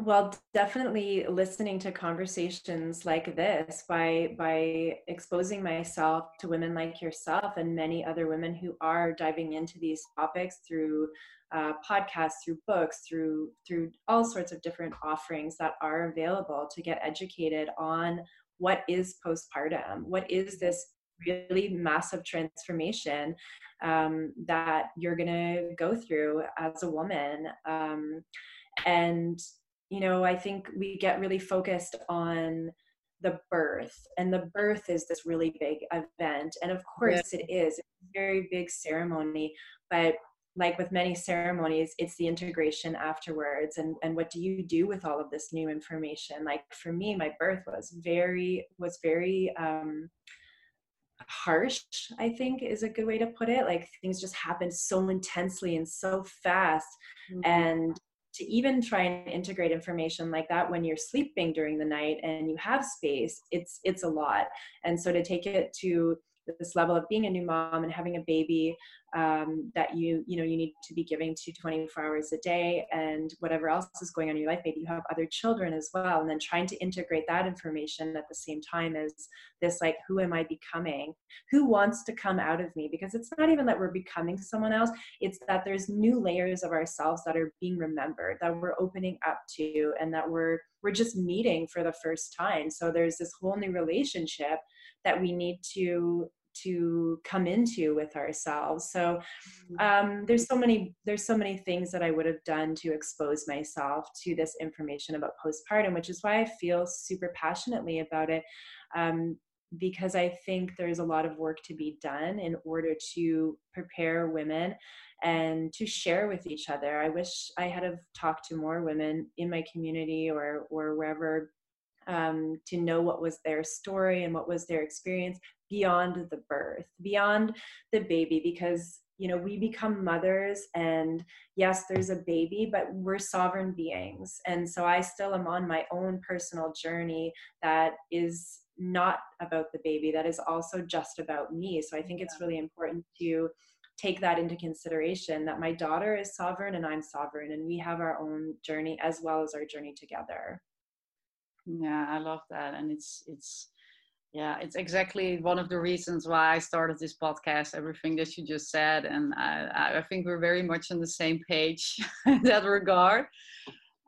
well, definitely listening to conversations like this by by exposing myself to women like yourself and many other women who are diving into these topics through uh, podcasts, through books, through through all sorts of different offerings that are available to get educated on what is postpartum, what is this really massive transformation um, that you're going to go through as a woman. Um, and you know i think we get really focused on the birth and the birth is this really big event and of course yeah. it is it's a very big ceremony but like with many ceremonies it's the integration afterwards and and what do you do with all of this new information? Like for me my birth was very was very um harsh i think is a good way to put it. Like things just happened so intensely and so fast. Mm-hmm. and to even try and integrate information like that when you're sleeping during the night and you have space it's it's a lot. And so to take it to this level of being a new mom and having a baby um, that you you know you need to be giving to 24 hours a day and whatever else is going on in your life. Maybe you have other children as well. And then trying to integrate that information at the same time as this like who am i becoming? Who wants to come out of me? Because it's not even that we're becoming someone else. It's that there's new layers of ourselves that are being remembered that we're opening up to and that we're we're just meeting for the first time. So there's this whole new relationship that we need to to come into with ourselves. So um, there's so many there's so many things that i would have done to expose myself to this information about postpartum which is why i feel super passionately about it um, because i think there's a lot of work to be done in order to prepare women and to share with each other. I wish i had have talked to more women in my community or or wherever um, to know what was their story and what was their experience beyond the birth, beyond the baby, because you know we become mothers and yes there's a baby but we're sovereign beings. And so i still am on my own personal journey that is not about the baby that is also just about me. So i think yeah. it's really important to take that into consideration that my daughter is sovereign and i'm sovereign and we have our own journey as well as our journey together yeah i love that. And it's it's yeah it's exactly one of the reasons why i started this podcast everything that you just said. And i, I think we're very much on the same page in that regard.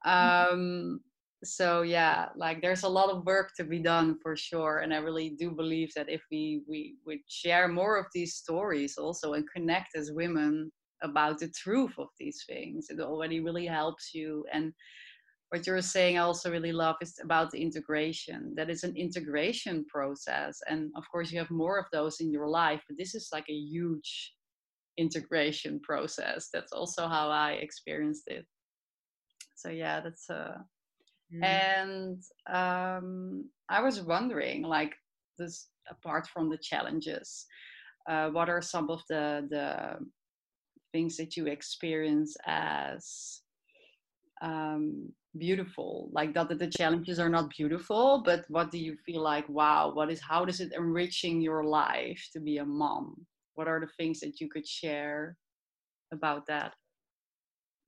Um so yeah like there's a lot of work to be done for sure. And i really do believe that if we we would share more of these stories also and connect as women about the truth of these things it already really helps you. And what you're saying I also really love is about the integration. That is an integration process. And of course, you have more of those in your life, but this is like a huge integration process. That's also how I experienced it. So, yeah, that's uh, mm. and um, I was wondering, like, this apart from the challenges, uh, what are some of the the things that you experience as um, beautiful. Like that, that the challenges are not beautiful but what do you feel like wow what is how does it enriching your life to be a mom? What are the things that you could share about that?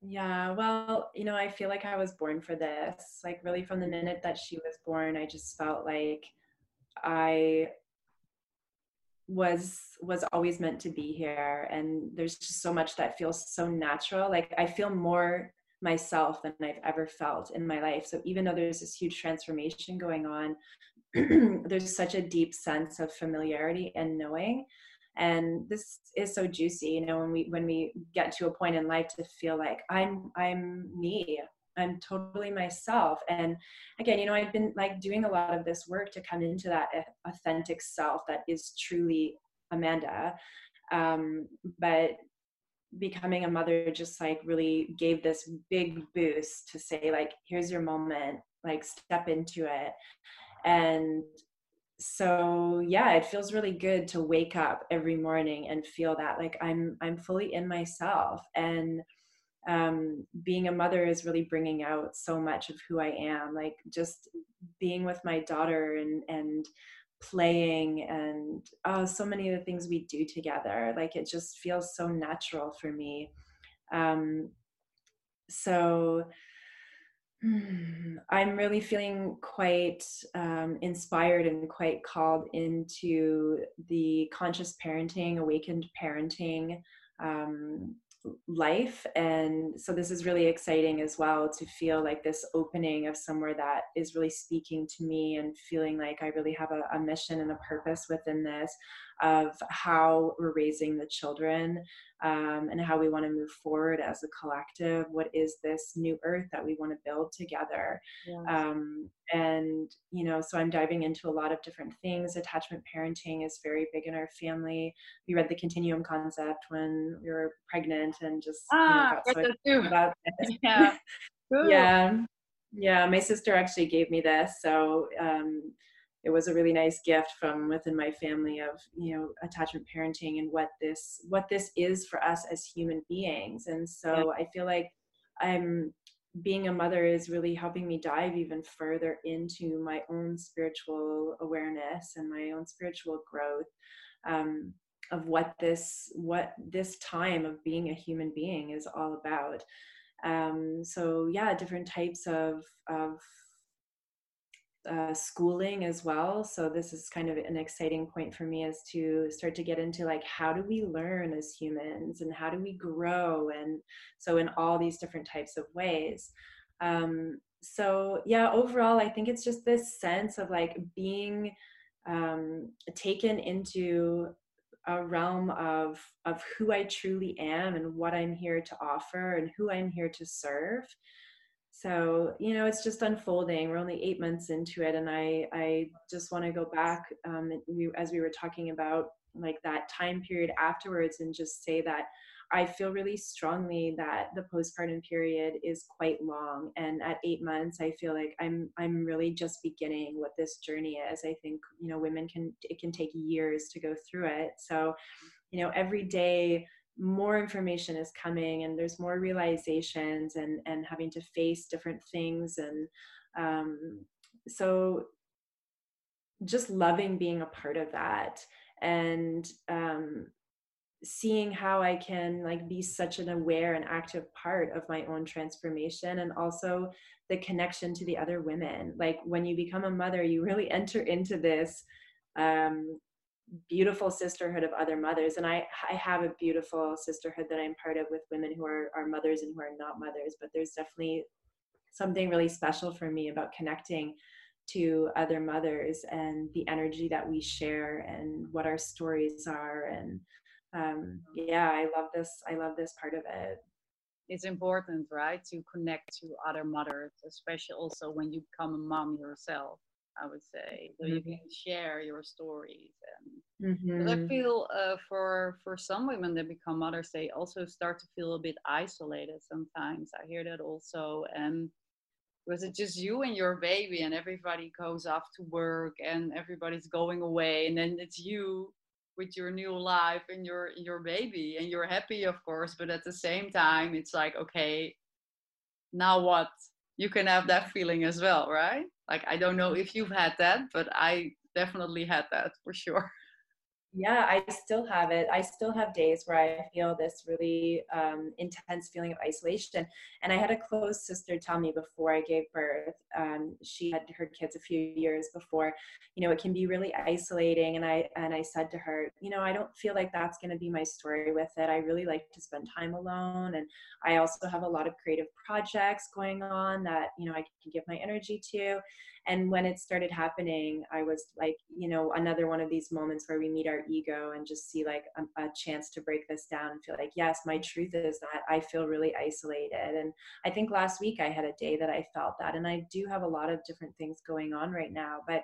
Yeah well you know i feel like i was born for this. Like really from the minute that she was born i just felt like i was was always meant to be here. And there's just so much that feels so natural. Like i feel more myself than I've ever felt in my life. So even though there's this huge transformation going on, there's such a deep sense of familiarity and knowing. And this is so juicy, you know, when we when we get to a point in life to feel like I'm I'm me, I'm totally myself. And again, you know, I've been like doing a lot of this work to come into that authentic self that is truly Amanda. Um, but becoming a mother just like really gave this big boost to say like here's your moment like step into it. And so yeah it feels really good to wake up every morning and feel that like i'm i'm fully in myself. And um, being a mother is really bringing out so much of who i am like just being with my daughter and and playing and oh so many of the things we do together like it just feels so natural for me. Um, so I'm really feeling quite um, inspired and quite called into the conscious parenting, awakened parenting um, life. And so this is really exciting as well to feel like this opening of somewhere that is really speaking to me and feeling like I really have a, a mission and a purpose within this of how we're raising the children um, and how we want to move forward as a collective. What is this new earth that we want to build together? Yes. Um, and, you know, so I'm diving into a lot of different things. Attachment parenting is very big in our family. We read the continuum concept when we were pregnant and just ah, you know, so about. Yeah. yeah. Yeah. My sister actually gave me this. So, um, it was a really nice gift from within my family of you know attachment parenting and what this what this is for us as human beings and so yeah. i feel like i'm being a mother is really helping me dive even further into my own spiritual awareness and my own spiritual growth um, of what this what this time of being a human being is all about um, so yeah different types of of uh, schooling as well. So this is kind of an exciting point for me is to start to get into like how do we learn as humans and how do we grow and so in all these different types of ways. Um, so yeah, overall, I think it's just this sense of like being um, taken into a realm of of who I truly am and what I'm here to offer and who I'm here to serve so you know it's just unfolding. We're only eight months into it and i i just want to go back um, we, as we were talking about like that time period afterwards and just say that i feel really strongly that the postpartum period is quite long and at eight months i feel like i'm i'm really just beginning what this journey is. I think you know women can it can take years to go through it. So you know every day more information is coming and there's more realizations and and having to face different things and um, so just loving being a part of that and um, seeing how i can like be such an aware and active part of my own transformation and also the connection to the other women. Like when you become a mother you really enter into this um, beautiful sisterhood of other mothers and I, I have a beautiful sisterhood that i'm part of with women who are, are mothers and who are not mothers but there's definitely something really special for me about connecting to other mothers and the energy that we share and what our stories are and um, yeah i love this i love this part of it. It's important right to connect to other mothers especially also when you become a mom yourself I would say, so mm-hmm. you can share your stories. And mm-hmm. I feel uh, for for some women that become mothers, they also start to feel a bit isolated. Sometimes I hear that also, and was it just you and your baby, and everybody goes off to work, and everybody's going away, and then it's you with your new life and your your baby, and you're happy, of course, but at the same time, it's like, okay, now what? You can have that feeling as well, right? Like, I don't know if you've had that, but I definitely had that for sure. Yeah i still have it. I still have days where i feel this really um, intense feeling of isolation and i had a close sister tell me before i gave birth um, she had her kids a few years before you know it can be really isolating and i and i said to her you know i don't feel like that's going to be my story with it. I really like to spend time alone and i also have a lot of creative projects going on that you know i can give my energy to and when it started happening i was like you know another one of these moments where we meet our ego and just see like a, a, chance to break this down and feel like yes my truth is that i feel really isolated. And i think last week i had a day that i felt that. And i do have a lot of different things going on right now but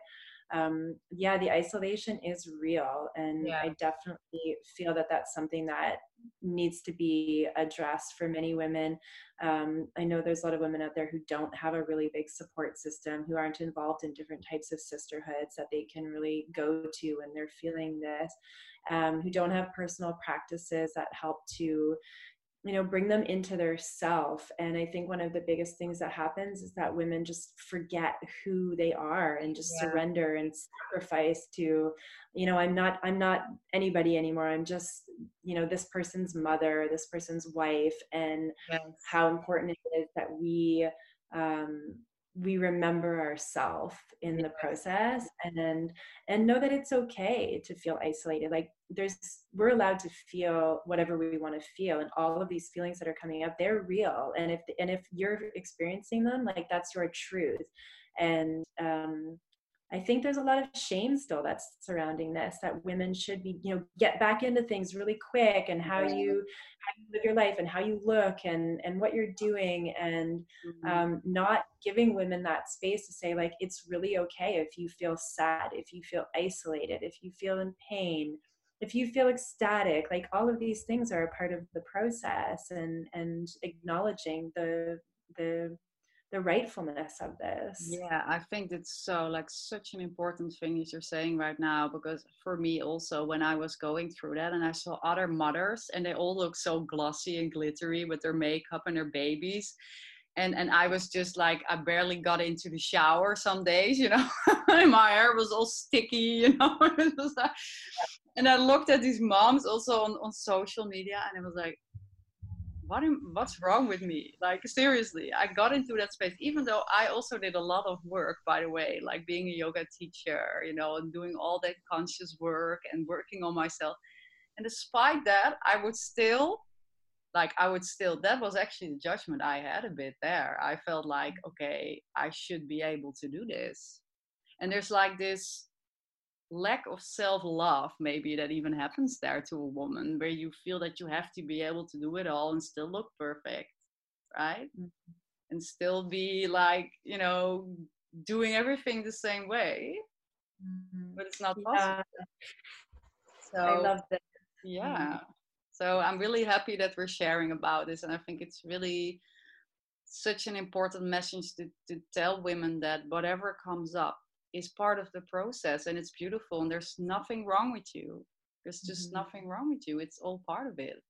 um, yeah, the isolation is real. And yeah. I definitely feel that that's something that needs to be addressed for many women. Um, I know there's a lot of women out there who don't have a really big support system, who aren't involved in different types of sisterhoods that they can really go to when they're feeling this, um, who don't have personal practices that help to you know bring them into their self and i think one of the biggest things that happens is that women just forget who they are and just yeah. surrender and sacrifice to you know i'm not i'm not anybody anymore i'm just you know this person's mother this person's wife and yes. how important it is that we um we remember ourselves in the process and and know that it's okay to feel isolated like there's we're allowed to feel whatever we want to feel and all of these feelings that are coming up they're real and if and if you're experiencing them like that's your truth and um I think there's a lot of shame still that's surrounding this that women should be, you know, get back into things really quick and how you how you live your life and how you look and and what you're doing and mm-hmm. um, not giving women that space to say like it's really okay if you feel sad, if you feel isolated, if you feel in pain, if you feel ecstatic, like all of these things are a part of the process and and acknowledging the the the rightfulness of this. Yeah i think it's so like such an important thing as you're saying right now because for me also when i was going through that and i saw other mothers and they all look so glossy and glittery with their makeup and their babies and and i was just like i barely got into the shower some days you know my hair was all sticky you know and i looked at these moms also on, on social media and i was like what am, what's wrong with me? Like seriously, I got into that space, even though I also did a lot of work, by the way, like being a yoga teacher, you know, and doing all that conscious work and working on myself. And despite that, I would still, like, I would still, that was actually the judgment I had a bit there. I felt like, okay, I should be able to do this. And there's like this lack of self love, maybe that even happens there to a woman, where you feel that you have to be able to do it all and still look perfect, right? Mm-hmm. And still be like, you know, doing everything the same way, mm-hmm. but it's not possible. Yeah. So, I love that. Yeah. Mm-hmm. So I'm really happy that we're sharing about this. And I think it's really such an important message to, to tell women that whatever comes up, is part of the process and it's beautiful and there's nothing wrong with you there's just mm-hmm. nothing wrong with you it's all part of it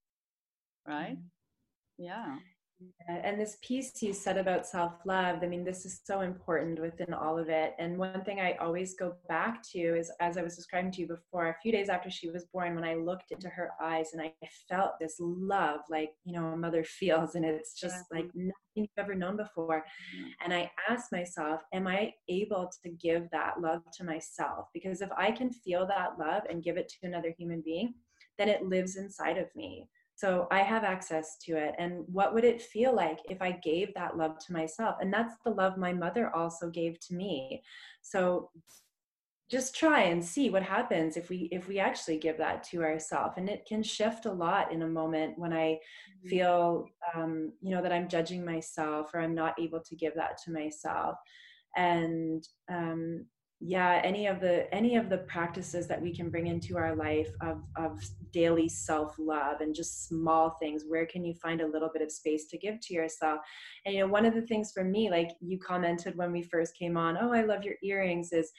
right mm-hmm. yeah and this piece you said about self love, I mean, this is so important within all of it. And one thing I always go back to is, as I was describing to you before, a few days after she was born, when I looked into her eyes and I felt this love, like, you know, a mother feels, and it's just like nothing you've ever known before. Mm-hmm. And I asked myself, Am I able to give that love to myself? Because if I can feel that love and give it to another human being, then it lives inside of me so I have access to it. And what would it feel like if I gave that love to myself? And that's the love my mother also gave to me. So just try and see what happens if we if we actually give that to ourselves and it can shift a lot in a moment when i mm-hmm. feel um, you know that i'm judging myself or i'm not able to give that to myself and um, yeah any of the any of the practices that we can bring into our life of of daily self love and just small things where can you find a little bit of space to give to yourself and you know one of the things for me like you commented when we first came on oh i love your earrings is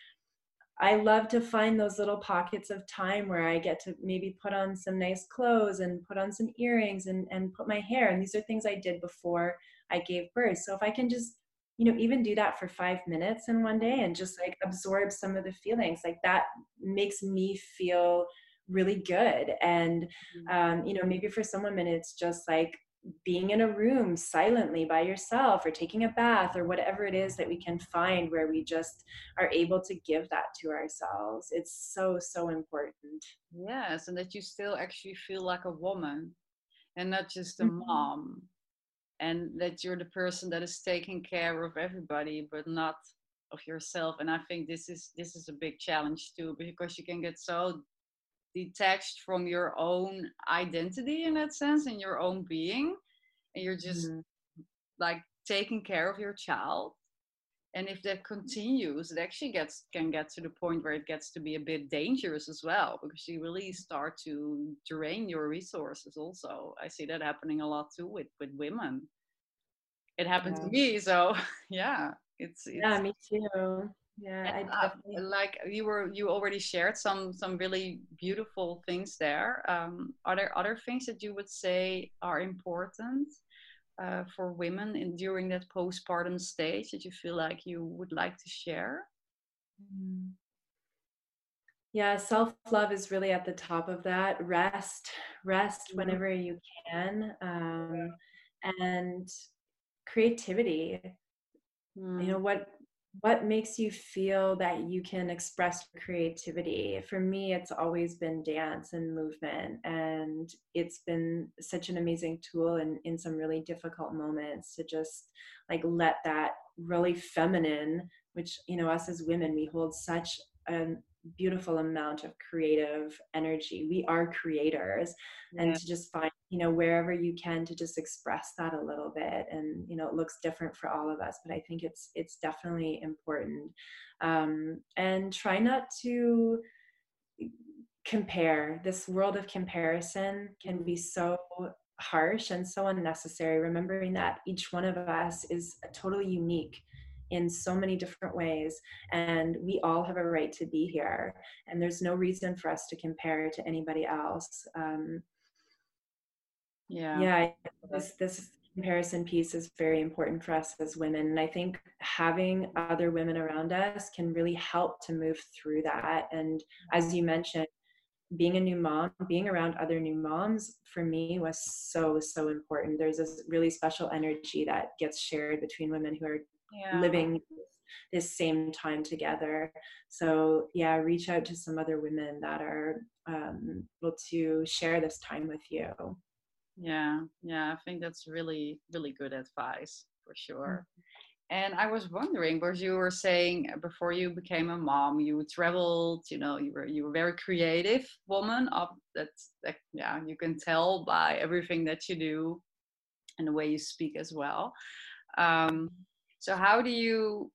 I love to find those little pockets of time where I get to maybe put on some nice clothes and put on some earrings and, and put my hair. And these are things I did before I gave birth. So if I can just you know even do that for five minutes in one day and just like absorb some of the feelings like that makes me feel really good and mm-hmm. um, you know maybe for some women it's just like being in a room silently by yourself or taking a bath or whatever it is that we can find where we just are able to give that to ourselves it's so so important yes and that you still actually feel like a woman and not just a mm-hmm. mom and that you're the person that is taking care of everybody but not of yourself and i think this is this is a big challenge too because you can get so detached from your own identity in that sense and your own being and you're just mm-hmm. like taking care of your child and if that continues it actually gets can get to the point where it gets to be a bit dangerous as well because you really start to drain your resources also. I see that happening a lot too with with women. It happened yeah. to me so yeah it's, it's, yeah me too. Yeah uh, like you were you already shared some some really beautiful things there. Um, are there other things that you would say are important uh, for women in during that postpartum stage that you feel like you would like to share mm. yeah self love is really at the top of that rest rest mm-hmm. whenever you can um, and creativity mm. you know what what makes you feel that you can express creativity? For me it's always been dance and movement and it's been such an amazing tool in, in some really difficult moments to just like let that really feminine which you know us as women we hold such a beautiful amount of creative energy. We are creators. Yeah. and to just find you know wherever you can to just express that a little bit. And you know it looks different for all of us but i think it's it's definitely important. Um, and try not to compare. This world of comparison can be so harsh and so unnecessary. Remembering that each one of us is a totally unique in so many different ways and we all have a right to be here and there's no reason for us to compare to anybody else um, yeah. yeah this this comparison piece is very important for us as women and i think having other women around us can really help to move through that and as you mentioned being a new mom being around other new moms for me was so so important. There's this really special energy that gets shared between women who are yeah. living this same time together so yeah reach out to some other women that are um, able to share this time with you yeah, yeah, I think that's really, really good advice for sure. Mm-hmm. And I was wondering, because you were saying uh, before you became a mom, you traveled, you know, you were you were a very creative woman. Of that, that, yeah, you can tell by everything that you do, and the way you speak as well. Um, so, how do you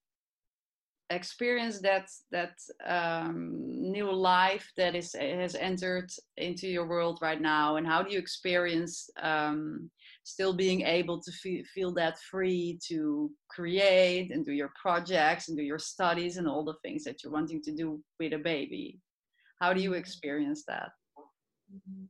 experience that that um, new life that is has entered into your world right now? And how do you experience um, still being able to feel, feel that free to create and do your projects and do your studies and all the things that you're wanting to do with a baby? How do you experience that? Mm-hmm.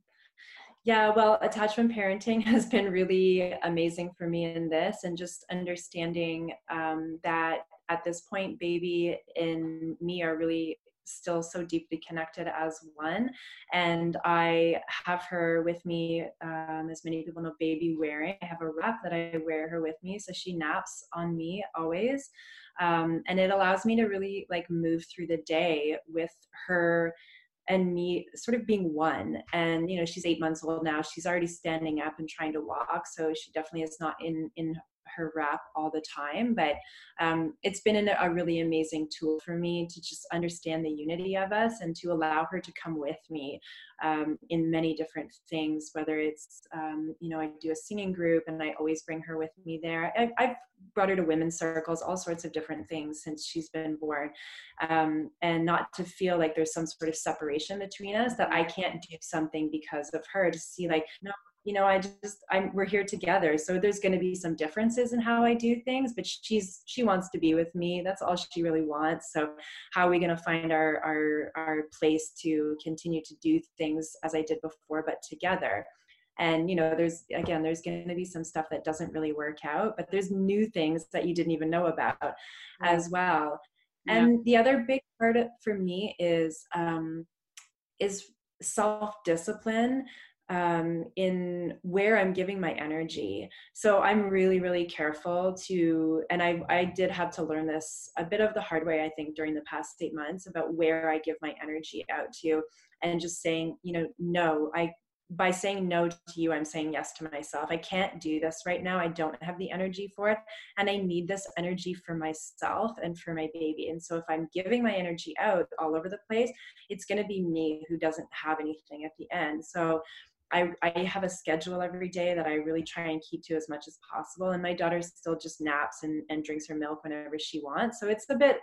Yeah, well, attachment parenting has been really amazing for me in this, and just understanding um, that at this point, baby and me are really still so deeply connected as one. And I have her with me, um, as many people know, baby wearing. I have a wrap that I wear her with me, so she naps on me always. Um, and it allows me to really like move through the day with her and me sort of being one. And you know she's eight months old now. She's already standing up and trying to walk so she definitely is not in in her wrap all the time but um, it's been an, a really amazing tool for me to just understand the unity of us and to allow her to come with me um, in many different things whether it's um, you know i do a singing group and i always bring her with me there. I, i've brought her to women's circles all sorts of different things since she's been born um, and not to feel like there's some sort of separation between us that i can't do something because of her to see like no you know i just i'm we're here together. So there's going to be some differences in how i do things but she's she wants to be with me. That's all she really wants. So how are we going to find our our our place to continue to do things as i did before but together? And you know there's again there's going to be some stuff that doesn't really work out but there's new things that you didn't even know about as well. Yeah. and the other big part for me is um is self discipline um, in where I'm giving my energy. So I'm really, really careful to, and I, I did have to learn this a bit of the hard way, I think, during the past eight months about where I give my energy out to and just saying, you know, no, I, by saying no to you, I'm saying yes to myself. I can't do this right now. I don't have the energy for it. And I need this energy for myself and for my baby. And so if I'm giving my energy out all over the place, it's going to be me who doesn't have anything at the end. So I, I have a schedule every day that I really try and keep to as much as possible. And my daughter still just naps and, and drinks her milk whenever she wants. So it's a bit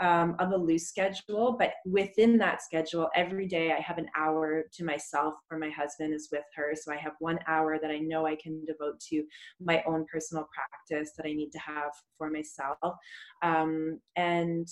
um, of a loose schedule. But within that schedule, every day I have an hour to myself where my husband is with her. So I have one hour that I know I can devote to my own personal practice that I need to have for myself. Um, and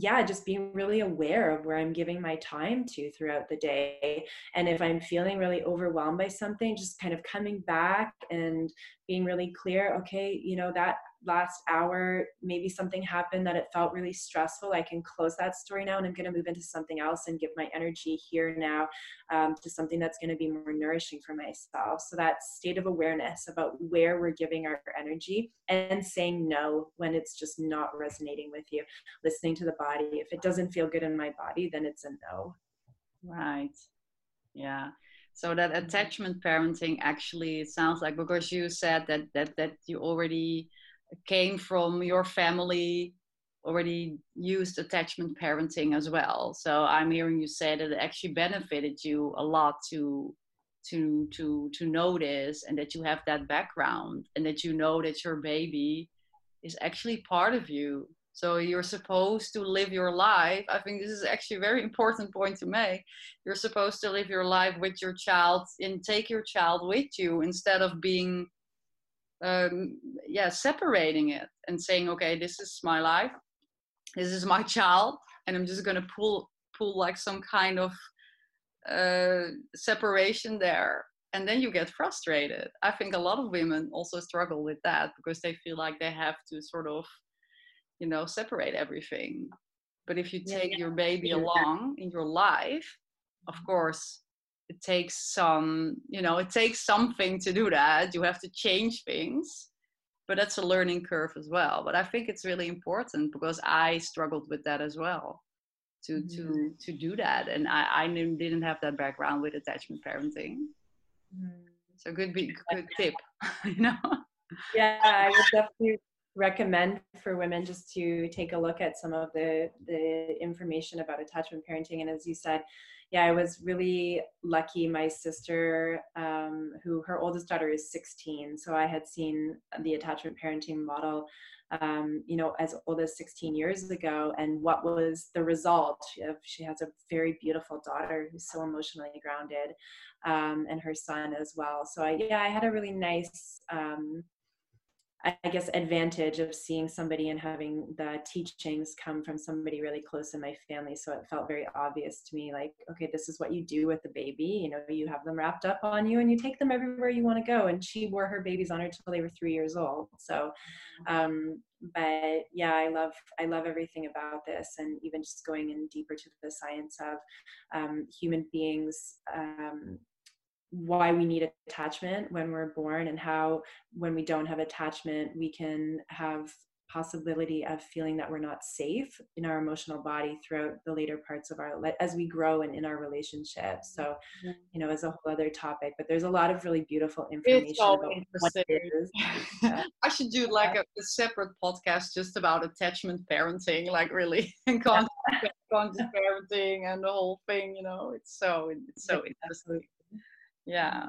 yeah, just being really aware of where I'm giving my time to throughout the day. And if I'm feeling really overwhelmed by something, just kind of coming back and being really clear, okay, you know, that last hour maybe something happened that it felt really stressful i can close that story now and i'm going to move into something else and give my energy here now um, to something that's going to be more nourishing for myself. So that state of awareness about where we're giving our energy and saying no when it's just not resonating with you. Listening to the body if it doesn't feel good in my body then it's a no. Right. Yeah. So that attachment parenting actually sounds like because you said that that that you already came from your family already used attachment parenting as well. So i'm hearing you say that it actually benefited you a lot to to to to notice and that you have that background and that you know that your baby is actually part of you. So you're supposed to live your life. I think this is actually a very important point to make. You're supposed to live your life with your child and take your child with you instead of being um, yeah separating it and saying okay this is my life. This is my child and i'm just going to pull pull like some kind of uh, separation there. And then you get frustrated. I think a lot of women also struggle with that because they feel like they have to sort of you know separate everything. But if you take yeah, your baby along in your life of course it takes some you know it takes something to do that. You have to change things but that's a learning curve as well. But i think it's really important because i struggled with that as well to mm-hmm. to to do that. And i i didn't have that background with attachment parenting. Mm-hmm. so good be good tip you know? Yeah i would definitely recommend for women just to take a look at some of the the information about attachment parenting. And as you said yeah, I was really lucky. My sister, um, who her oldest daughter is 16, so I had seen the attachment parenting model, um, you know, as old as 16 years ago. And what was the result? She, has a very beautiful daughter who's so emotionally grounded, um, and her son as well. So I, yeah, I had a really nice um, I guess advantage of seeing somebody and having the teachings come from somebody really close in my family. So it felt very obvious to me, like, okay, this is what you do with the baby. You know, you have them wrapped up on you and you take them everywhere you want to go. And she wore her babies on her till they were three years old. So, um, but yeah, I love I love everything about this, and even just going in deeper to the science of um, human beings. Um, why we need attachment when we're born and how when we don't have attachment we can have possibility of feeling that we're not safe in our emotional body throughout the later parts of our life as we grow and in our relationships so mm-hmm. you know as a whole other topic but there's a lot of really beautiful information about what it is. Yeah. i should do like a, a, separate podcast just about attachment parenting like really conscious, conscious parenting and the whole thing you know? It's so it's so yeah, interesting yeah.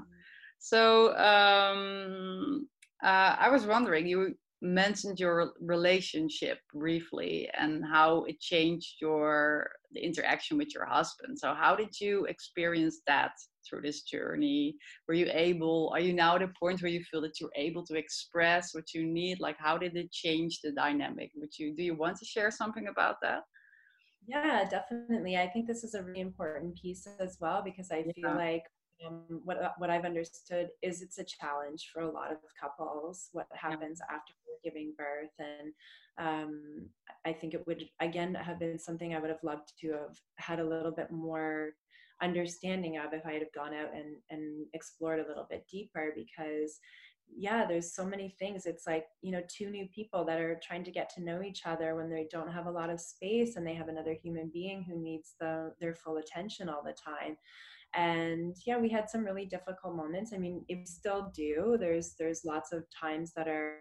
So um, uh, i was wondering you mentioned your relationship briefly and how it changed your the interaction with your husband. So how did you experience that through this journey? Were you able are you now at a point where you feel that you're able to express what you need? Like how did it change the dynamic? Would you do you want to share something about that? Yeah definitely. I think this is a really important piece as well because i feel like um, what uh, what I've understood is it's a challenge for a lot of couples. What happens yeah. after giving birth, and um, I think it would again have been something I would have loved to have had a little bit more understanding of if I had gone out and and explored a little bit deeper because yeah there's so many things it's like you know two new people that are trying to get to know each other when they don't have a lot of space and they have another human being who needs the their full attention all the time and yeah we had some really difficult moments. I mean we still do there's there's lots of times that are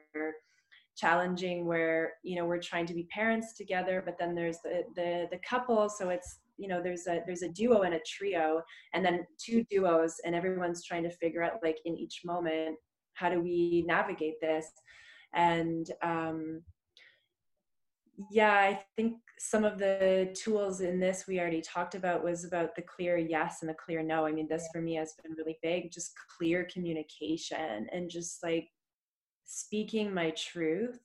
challenging where you know we're trying to be parents together but then there's the the, the couple. So it's you know there's a there's a duo and a trio and then two duos and everyone's trying to figure out like in each moment how do we navigate this? And um yeah i think some of the tools in this we already talked about was about the clear yes and the clear no. I mean this for me has been really big just clear communication and just like speaking my truth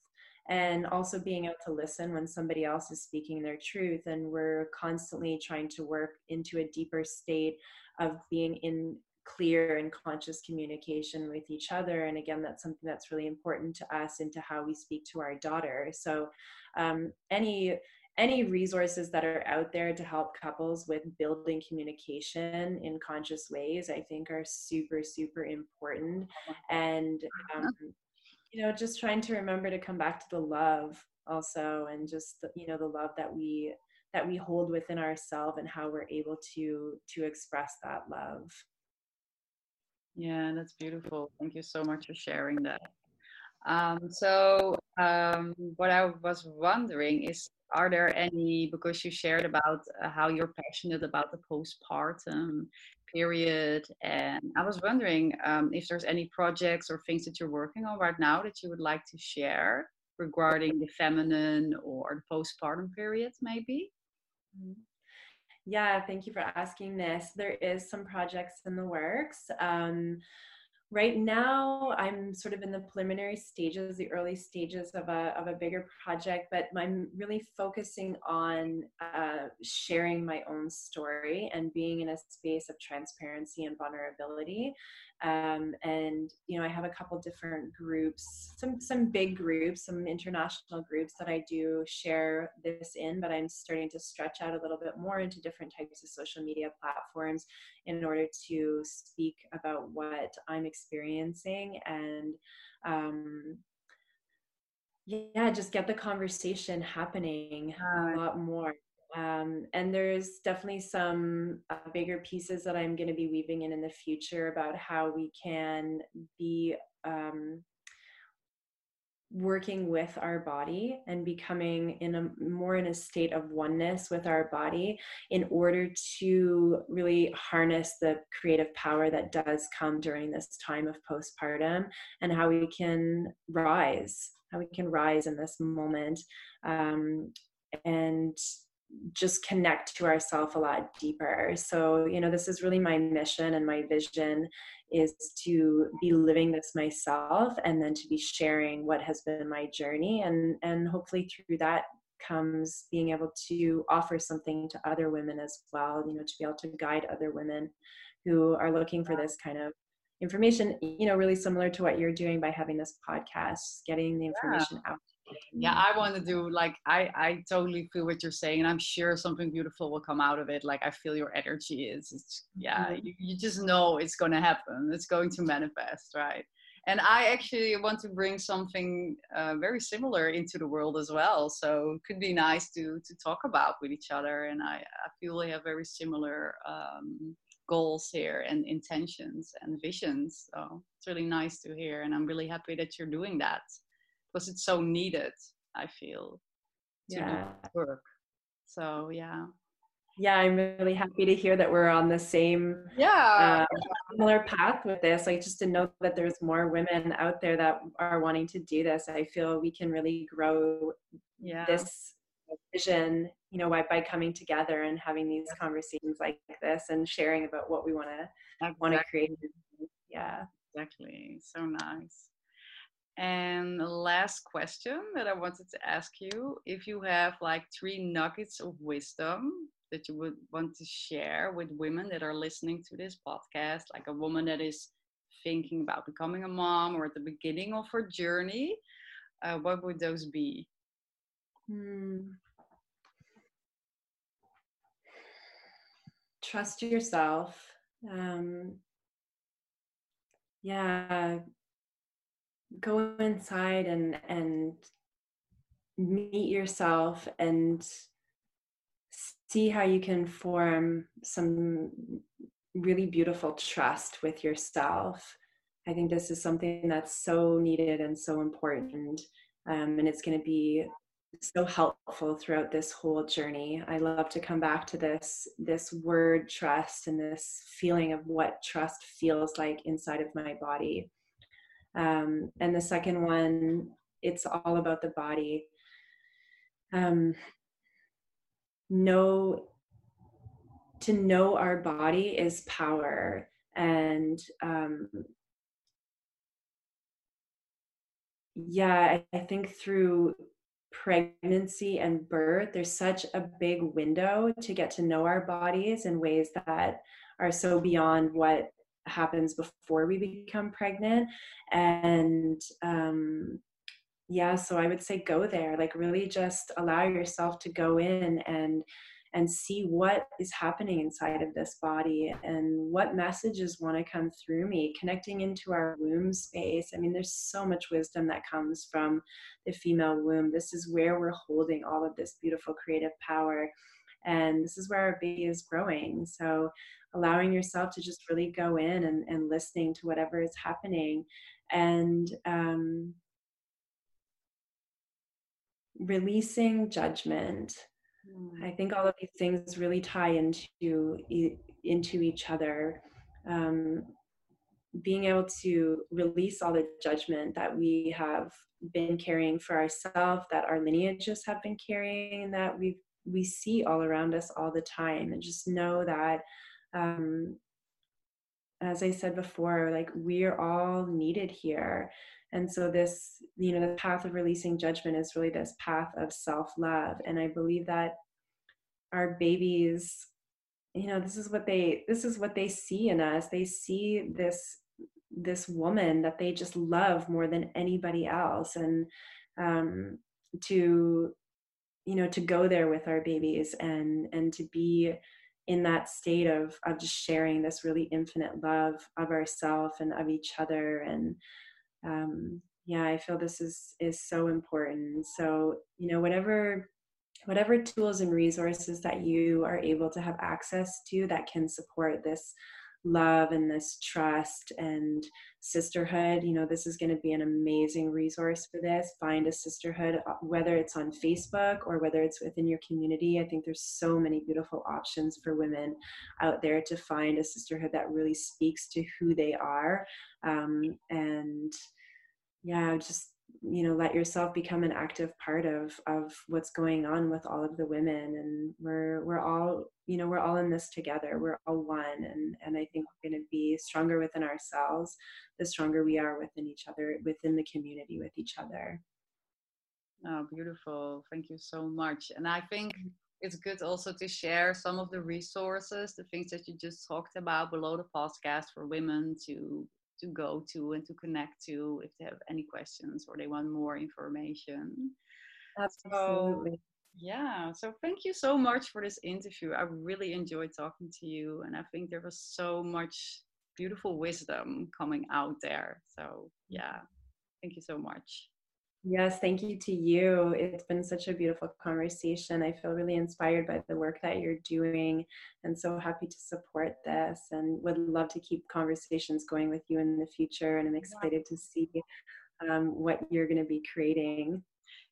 and also being able to listen when somebody else is speaking their truth. And we're constantly trying to work into a deeper state of being in clear and conscious communication with each other. And again that's something that's really important to us into how we speak to our daughter. So um, any any resources that are out there to help couples with building communication in conscious ways i think are super super important. And um, you know just trying to remember to come back to the love also and just the, you know the love that we that we hold within ourselves and how we're able to to express that love. Yeah that's beautiful. Thank you so much for sharing that. Um, so um, what i was wondering is are there any because you shared about uh, how you're passionate about the postpartum period and i was wondering um, if there's any projects or things that you're working on right now that you would like to share regarding the feminine or the postpartum period maybe? Mm-hmm. yeah thank you for asking this. There is some projects in the works. Um, right now i'm sort of in the preliminary stages the early stages of a, of a bigger project but i'm really focusing on uh, sharing my own story and being in a space of transparency and vulnerability um, and you know i have a couple different groups some some big groups some international groups that i do share this in but i'm starting to stretch out a little bit more into different types of social media platforms in order to speak about what i'm experiencing and um, yeah just get the conversation happening a lot more um, and there's definitely some uh, bigger pieces that I'm going to be weaving in in the future about how we can be um, working with our body and becoming in a more in a state of oneness with our body in order to really harness the creative power that does come during this time of postpartum and how we can rise how we can rise in this moment. Um, and just connect to ourself a lot deeper so you know this is really my mission and my vision is to be living this myself and then to be sharing what has been my journey and and hopefully through that comes being able to offer something to other women as well you know to be able to guide other women who are looking for this kind of information you know really similar to what you're doing by having this podcast getting the information yeah. out yeah i want to do like i i totally feel what you're saying and i'm sure something beautiful will come out of it like i feel your energy is it's yeah mm-hmm. you, you just know it's going to happen it's going to manifest right? And i actually want to bring something uh, very similar into the world as well so it could be nice to to talk about with each other and i, I feel we have very similar um, goals here and intentions and visions so it's really nice to hear and i'm really happy that you're doing that because it's so needed i feel to yeah. work. So yeah. Yeah i'm really happy to hear that we're on the same yeah. uh, similar path with this. Like just to know that there's more women out there that are wanting to do this i feel we can really grow yeah. this vision you know by, by coming together and having these conversations like this and sharing about what we want to exactly. want to create yeah. Exactly. So nice and last question that I wanted to ask you if you have like three nuggets of wisdom that you would want to share with women that are listening to this podcast, like a woman that is thinking about becoming a mom or at the beginning of her journey, uh, what would those be? Hmm. Trust yourself. Um, yeah, go inside and and meet yourself and see how you can form some really beautiful trust with yourself. I think this is something that's so needed and so important um, and it's going to be so helpful throughout this whole journey. I love to come back to this this word trust and this feeling of what trust feels like inside of my body um, and the second one, it's all about the body. Um, know to know our body is power and um, yeah, I, I think through pregnancy and birth, there's such a big window to get to know our bodies in ways that are so beyond what happens before we become pregnant. And um, yeah, so I would say go there, like really just allow yourself to go in and and see what is happening inside of this body and what messages want to come through me connecting into our womb space. I mean there's so much wisdom that comes from the female womb. This is where we're holding all of this beautiful creative power and this is where our baby is growing so allowing yourself to just really go in and, and listening to whatever is happening and um, releasing judgment I mm. think all of these things really tie into into each other. Um, being able to release all the judgment that we have been carrying for ourselves, that our lineages have been carrying, that we we see all around us all the time, and just know that, um, as I said before, like we're all needed here, and so this you know the path of releasing judgment is really this path of self-love. And i believe that our babies you know this is what they this is what they see in us. They see this this woman that they just love more than anybody else. And um to you know to go there with our babies and and to be in that state of of just sharing this really infinite love of ourself and of each other. And um, yeah i feel this is is so important. So you know whatever whatever tools and resources that you are able to have access to that can support this love and this trust and sisterhood you know this is going to be an amazing resource for this. Find a sisterhood uh, whether it's on facebook or whether it's within your community. I think there's so many beautiful options for women out there to find a sisterhood that really speaks to who they are. Um, and yeah just you know let yourself become an active part of of what's going on with all of the women. And we're we're all you know we're all in this together. We're all one. And and i think we're going to be stronger within ourselves the stronger we are within each other within the community with each other. Oh beautiful. Thank you so much. And i think it's good also to share some of the resources the things that you just talked about below the podcast for women to to go to and to connect to if they have any questions or they want more information. Absolutely. So, yeah, so thank you so much for this interview. I really enjoyed talking to you, and I think there was so much beautiful wisdom coming out there. So, yeah, thank you so much. Yes, thank you to you. It's been such a beautiful conversation. I feel really inspired by the work that you're doing and so happy to support this and would love to keep conversations going with you in the future. And I'm excited to see um, what you're going to be creating.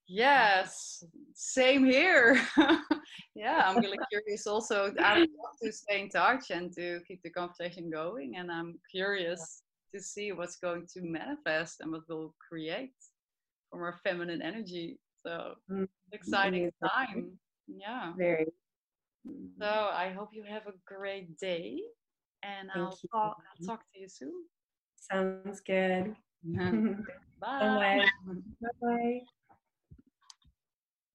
Yes, same here. yeah, I'm really curious also. I would love to stay in touch and to keep the conversation going. And I'm curious to see what's going to manifest and what we'll create from our feminine energy. So mm, exciting time. Yeah. Very. So I hope you have a great day and I'll talk, I'll talk to you soon. Sounds good. Bye. Bye. Bye.